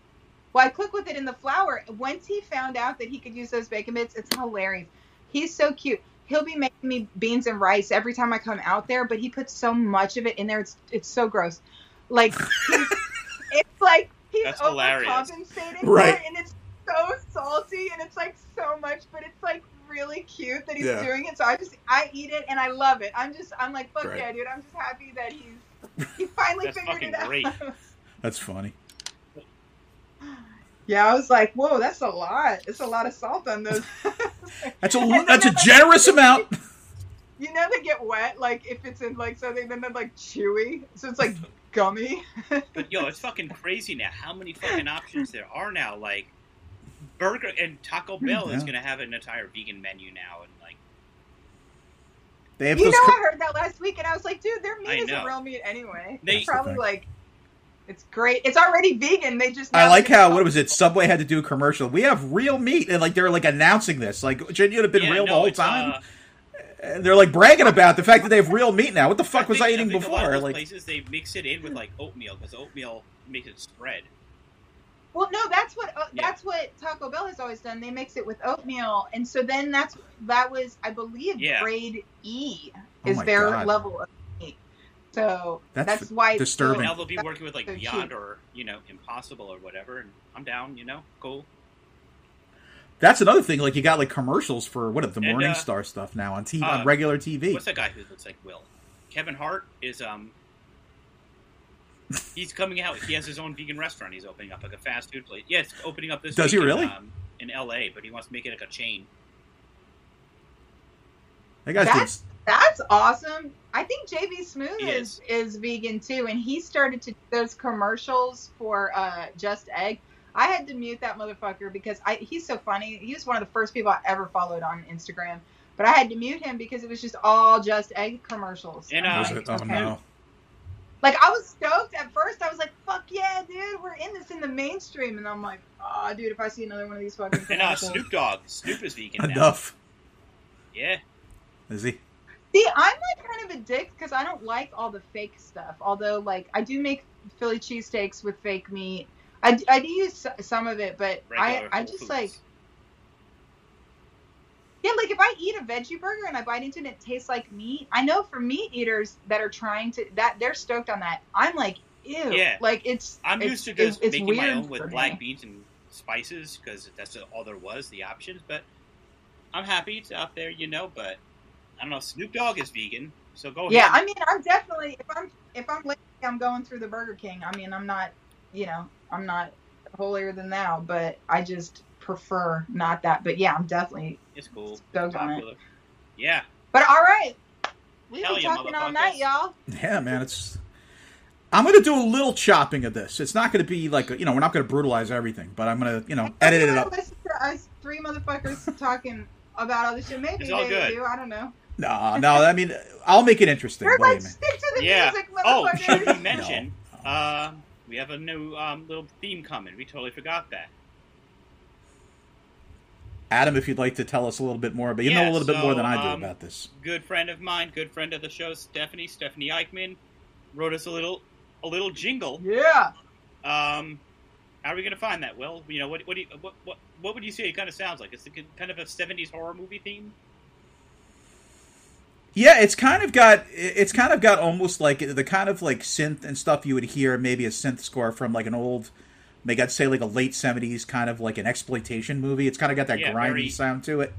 well, I cook with it in the flour. Once he found out that he could use those bacon bits, it's hilarious. He's so cute. He'll be making me beans and rice every time I come out there, but he puts so much of it in there. It's it's so gross. Like it's like he's That's hilarious. overcompensating Right. for it, and it's so salty, and it's like so much, but it's like really cute that he's Yeah. doing it. So I just I eat it and I love it. I'm just I'm like fuck Right. yeah, dude. I'm just happy that he's he finally That's figured fucking it out. great. That's funny. Yeah, I was like, whoa, that's a lot. It's a lot of salt on those. That's a that's a they're like- generous amount. You know they get wet, like if it's in like something, then they're like chewy, so it's like gummy. But yo, it's fucking crazy now. How many fucking options there are now? Like Burger and Taco hmm, Bell is gonna have an entire vegan menu now, and like They have You know, co- I heard that last week, and I was like, dude, their meat isn't real meat anyway. They- it's probably the like, it's great. It's already vegan. They just. I like how what was it? Subway had to do a commercial. We have real meat, and like they're like announcing this. Like, shouldn't you have been yeah, real no, the whole time? uh, And they're like bragging about the fact that they have real meat now. What the fuck I was think- I eating think A lot before? of Like, places they mix it in with like oatmeal because oatmeal makes it spread. Well, no, that's what uh, Yeah. that's what Taco Bell has always done. They mix it with oatmeal, and so then that's that was, I believe, Yeah. grade E Oh is my their God. level of meat. So That's that's, why it's so- disturbing. Now they'll be working with like So Beyond cheap. or you know Impossible or whatever, and I'm down. You know, cool. that's another thing. Like, you got like commercials for what of the And, Morning uh, Star stuff now on TV, uh, on regular TV. What's that guy who looks like Will? Kevin Hart is um. He's coming out. He has his own vegan restaurant. He's opening up like a fast food place. Yeah, it's opening up this. Does he week in, really? um, in L.A., but he wants to make it like a chain. That guy's That's that's awesome. I think JB Smoove He is is vegan too, and he started to do those commercials for uh, Just Egg. I had to mute that motherfucker because I he's so funny. He was one of the first people I ever followed on Instagram, but I had to mute him because it was just all Just Egg commercials. And, I'm uh, Was like, it? Oh okay. no. Like I was stoked at first. I was like, "Fuck yeah, dude, we're in this in the mainstream." And I'm like, "Oh, dude, if I see another one of these fucking And uh. Snoop Dogg. Snoop is vegan now. Enough. Yeah. Is he? See, I'm like kind of a dick because I don't like all the fake stuff. Although, like, I do make Philly cheesesteaks with fake meat. I do use some of it, but I, Regular I Whole just Foods. like, yeah, like if I eat a veggie burger and I bite into it and it tastes like meat, I know for meat eaters that are trying to, that they're stoked on that. I'm like, ew. Yeah. Like, it's, I'm it's, used to just it's making weird my own with black beans and spices because that's all there was, the options. But I'm happy it's out there, you know. But I don't know. Snoop Dogg is vegan, so go Yeah, ahead. I mean, I'm definitely if I'm if I'm lazy, I'm going through the Burger King. I mean, I'm not, you know, I'm not holier than thou, but I just prefer not that. But yeah, I'm definitely it's cool. stoked on it. Yeah. But all right, we've Hell been yeah, talking all night, y'all. Yeah, man. It's. I'm gonna do a little chopping of this. It's not gonna be like you know we're not gonna brutalize everything, but I'm gonna you know edit it up. Listen to us three motherfuckers talking about all this shit. Maybe It's all they good. do. I don't know. No, no. I mean, I'll make it interesting. They're like, stick to the Yeah. music, Oh, should we mention? Uh, we have a new um, little theme coming. We totally forgot that. Adam, if you'd like to tell us a little bit more, but you know a little bit more than I do um, about this. Good friend of mine, good friend of the show, Stephanie, Stephanie Eichman, wrote us a little, a little jingle. yeah. Um, how are we gonna find that? Well, you know, what, what do you, what, what, what would you say it kind of sounds like? It's a, kind of a '70s horror movie theme. Yeah, it's kind of got it's kind of got almost like the kind of like synth and stuff you would hear maybe a synth score from like an old, maybe I'd say like a late seventies kind of like an exploitation movie. It's kind of got that Yeah, grindy very- sound to it.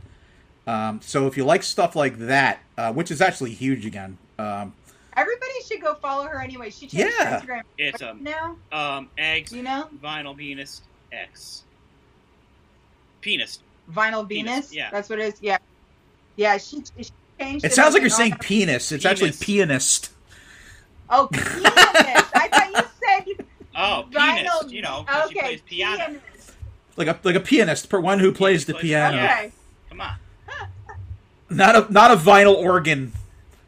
Um, so if you like stuff like that, uh, which is actually huge again, um, Everybody should go follow her anyway. She changed her Yeah. Instagram It's um, now. um, eggs, You know, vinyl penis X, penis. Vinyl Penis, Venus. yeah. That's what it is. Yeah. Yeah. She, she changed. it sounds like you're saying that- penis. It's actually pianist. Oh, pianist. I thought you said Oh, vinyl. pianist. You know, 'cause she okay, plays piano. pianist. like a like a pianist, per one who plays the plays- piano, yeah. Okay. Come on. not a not a vinyl organ,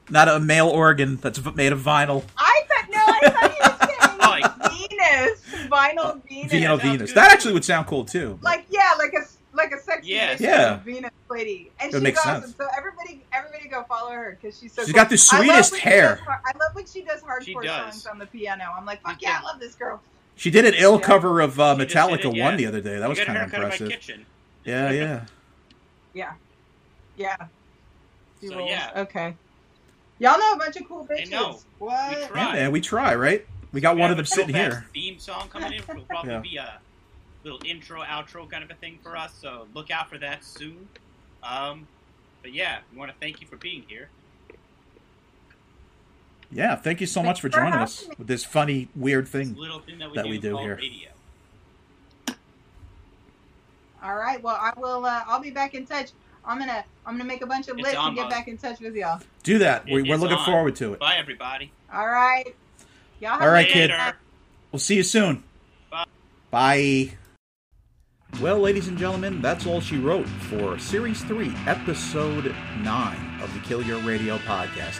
not a male organ that's made of vinyl. I thought no, I thought you were saying Like- Venus, vinyl uh, Venus. Vinyl Venus. That actually would sound cool too. Like yeah, like a like a sexy Yes. version Yeah. Venus lady, and That she's makes awesome. sense. So everybody, everybody go follow her because she's so. She's cool. got the sweetest when she hair. does I love when she does She hardcore does. songs on the piano. I'm like, fuck yeah, I love this girl. She did an ill Yeah. cover of uh, Metallica it, yeah. one the other day. That You was kind of haircut in my impressive. kitchen. Yeah, yeah. Yeah, yeah. She So, rolls. yeah. Okay. Y'all know a bunch of cool bitches. know. What? We Yeah, man, we try, right? We got We one of them sitting here. Theme song coming in will probably Yeah. be a little intro, outro kind of a thing for us. So look out for that soon. Um, but yeah, we want to thank you for being here. Yeah, thank you so Thanks much for for joining us me. with this funny, weird thing. little thing that we that do, we do here. radio. All right. Well, I will. Uh, I'll be back in touch. I'm gonna. I'm gonna make a bunch of It's lists on, and get Buzz. back in touch with y'all. Do that. We, It we're looking on. forward to it. Bye, everybody. All right. Y'all have All a right, kid. We'll see you soon. Bye. Bye. Well, ladies and gentlemen, that's all she wrote for Series 3, Episode 9 of the Kill Your Radio podcast.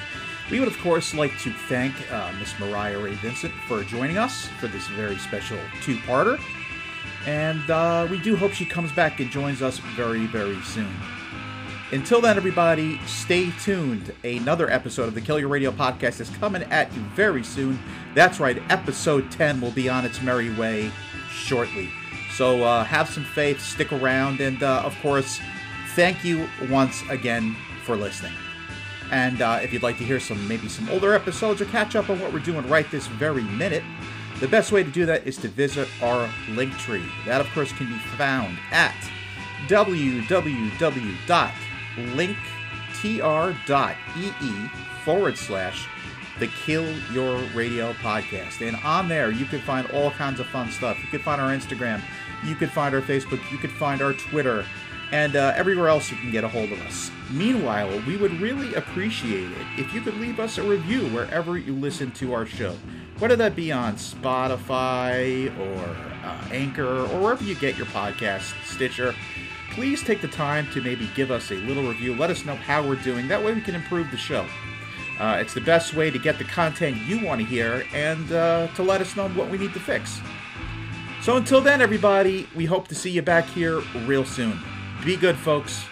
We would, of course, like to thank uh, Miss Mariah-Rae Vincent for joining us for this very special two parter. And uh, we do hope she comes back and joins us very, very soon. Until then, everybody, stay tuned. Another episode of the Kill Your Radio podcast is coming at you very soon. That's right, episode 10 will be on its merry way shortly. So uh, have some faith, stick around, and uh, of course, thank you once again for listening. And uh, if you'd like to hear some maybe some older episodes or catch up on what we're doing right this very minute, the best way to do that is to visit our link tree. That, of course, can be found at www.linktr.ee forward slash the Kill Your Radio podcast. And on there, you can find all kinds of fun stuff. You can find our Instagram, you can find our Facebook, you can find our Twitter, and uh, everywhere else you can get a hold of us. Meanwhile, we would really appreciate it if you could leave us a review wherever you listen to our show, whether that be on Spotify or uh, Anchor or wherever you get your podcast, Stitcher. Please take the time to maybe give us a little review. Let us know how we're doing. That way we can improve the show. Uh, it's the best way to get the content you want to hear and uh, to let us know what we need to fix. So until then, everybody, we hope to see you back here real soon. Be good, folks.